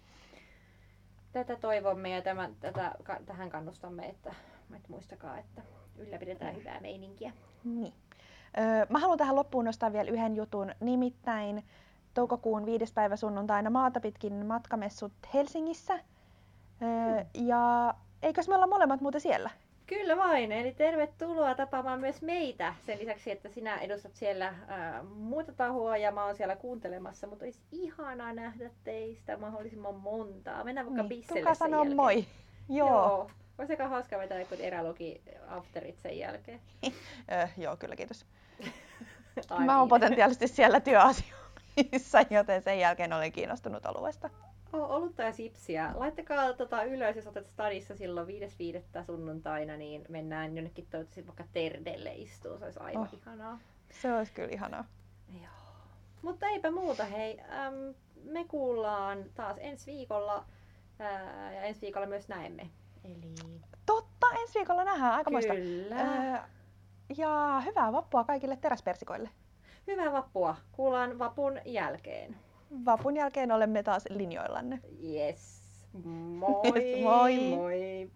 Tätä toivomme ja tämän, tätä, tähän kannustamme, että että muistakaa, että ylläpidetään mm. hyvää meininkiä. Niin. Öö, mä haluan tähän loppuun nostaa vielä yhden jutun, nimittäin toukokuun viides päivä sunnuntaina maata pitkin matkamessut Helsingissä. Öö, mm. Ja eikös me olla molemmat muuten siellä? Kyllä vain, eli tervetuloa tapaamaan myös meitä sen lisäksi, että sinä edustat siellä ää, muuta tahoa ja mä oon siellä kuuntelemassa, mutta olisi ihanaa nähdä teistä mahdollisimman montaa. Mennään vaikka niin, Bisselle sen jälkeen. moi. Joo. Joo. Olisi aika hauska vetää joku erälogi afterit sen jälkeen. *laughs* öö, joo, kyllä kiitos. Mä oon potentiaalisesti siellä työasioissa, joten sen jälkeen olen kiinnostunut alueesta. Oh, olutta ja sipsiä. Laittakaa tota ylös, jos olet stadissa silloin 5.5. sunnuntaina, niin mennään jonnekin toivottavasti vaikka Terdelle istuu. Se olisi aivan oh, ihanaa. Se olisi kyllä ihanaa. Joo. Mutta eipä muuta, hei. Ähm, me kuullaan taas ensi viikolla äh, ja ensi viikolla myös näemme. Eli... Totta, ensi viikolla nähdään aikamoista. Kyllä. Öö, ja hyvää vappua kaikille teräspersikoille. Hyvää vappua. Kuullaan vapun jälkeen. Vapun jälkeen olemme taas linjoillanne. Yes. Moi. yes, *laughs* moi. moi.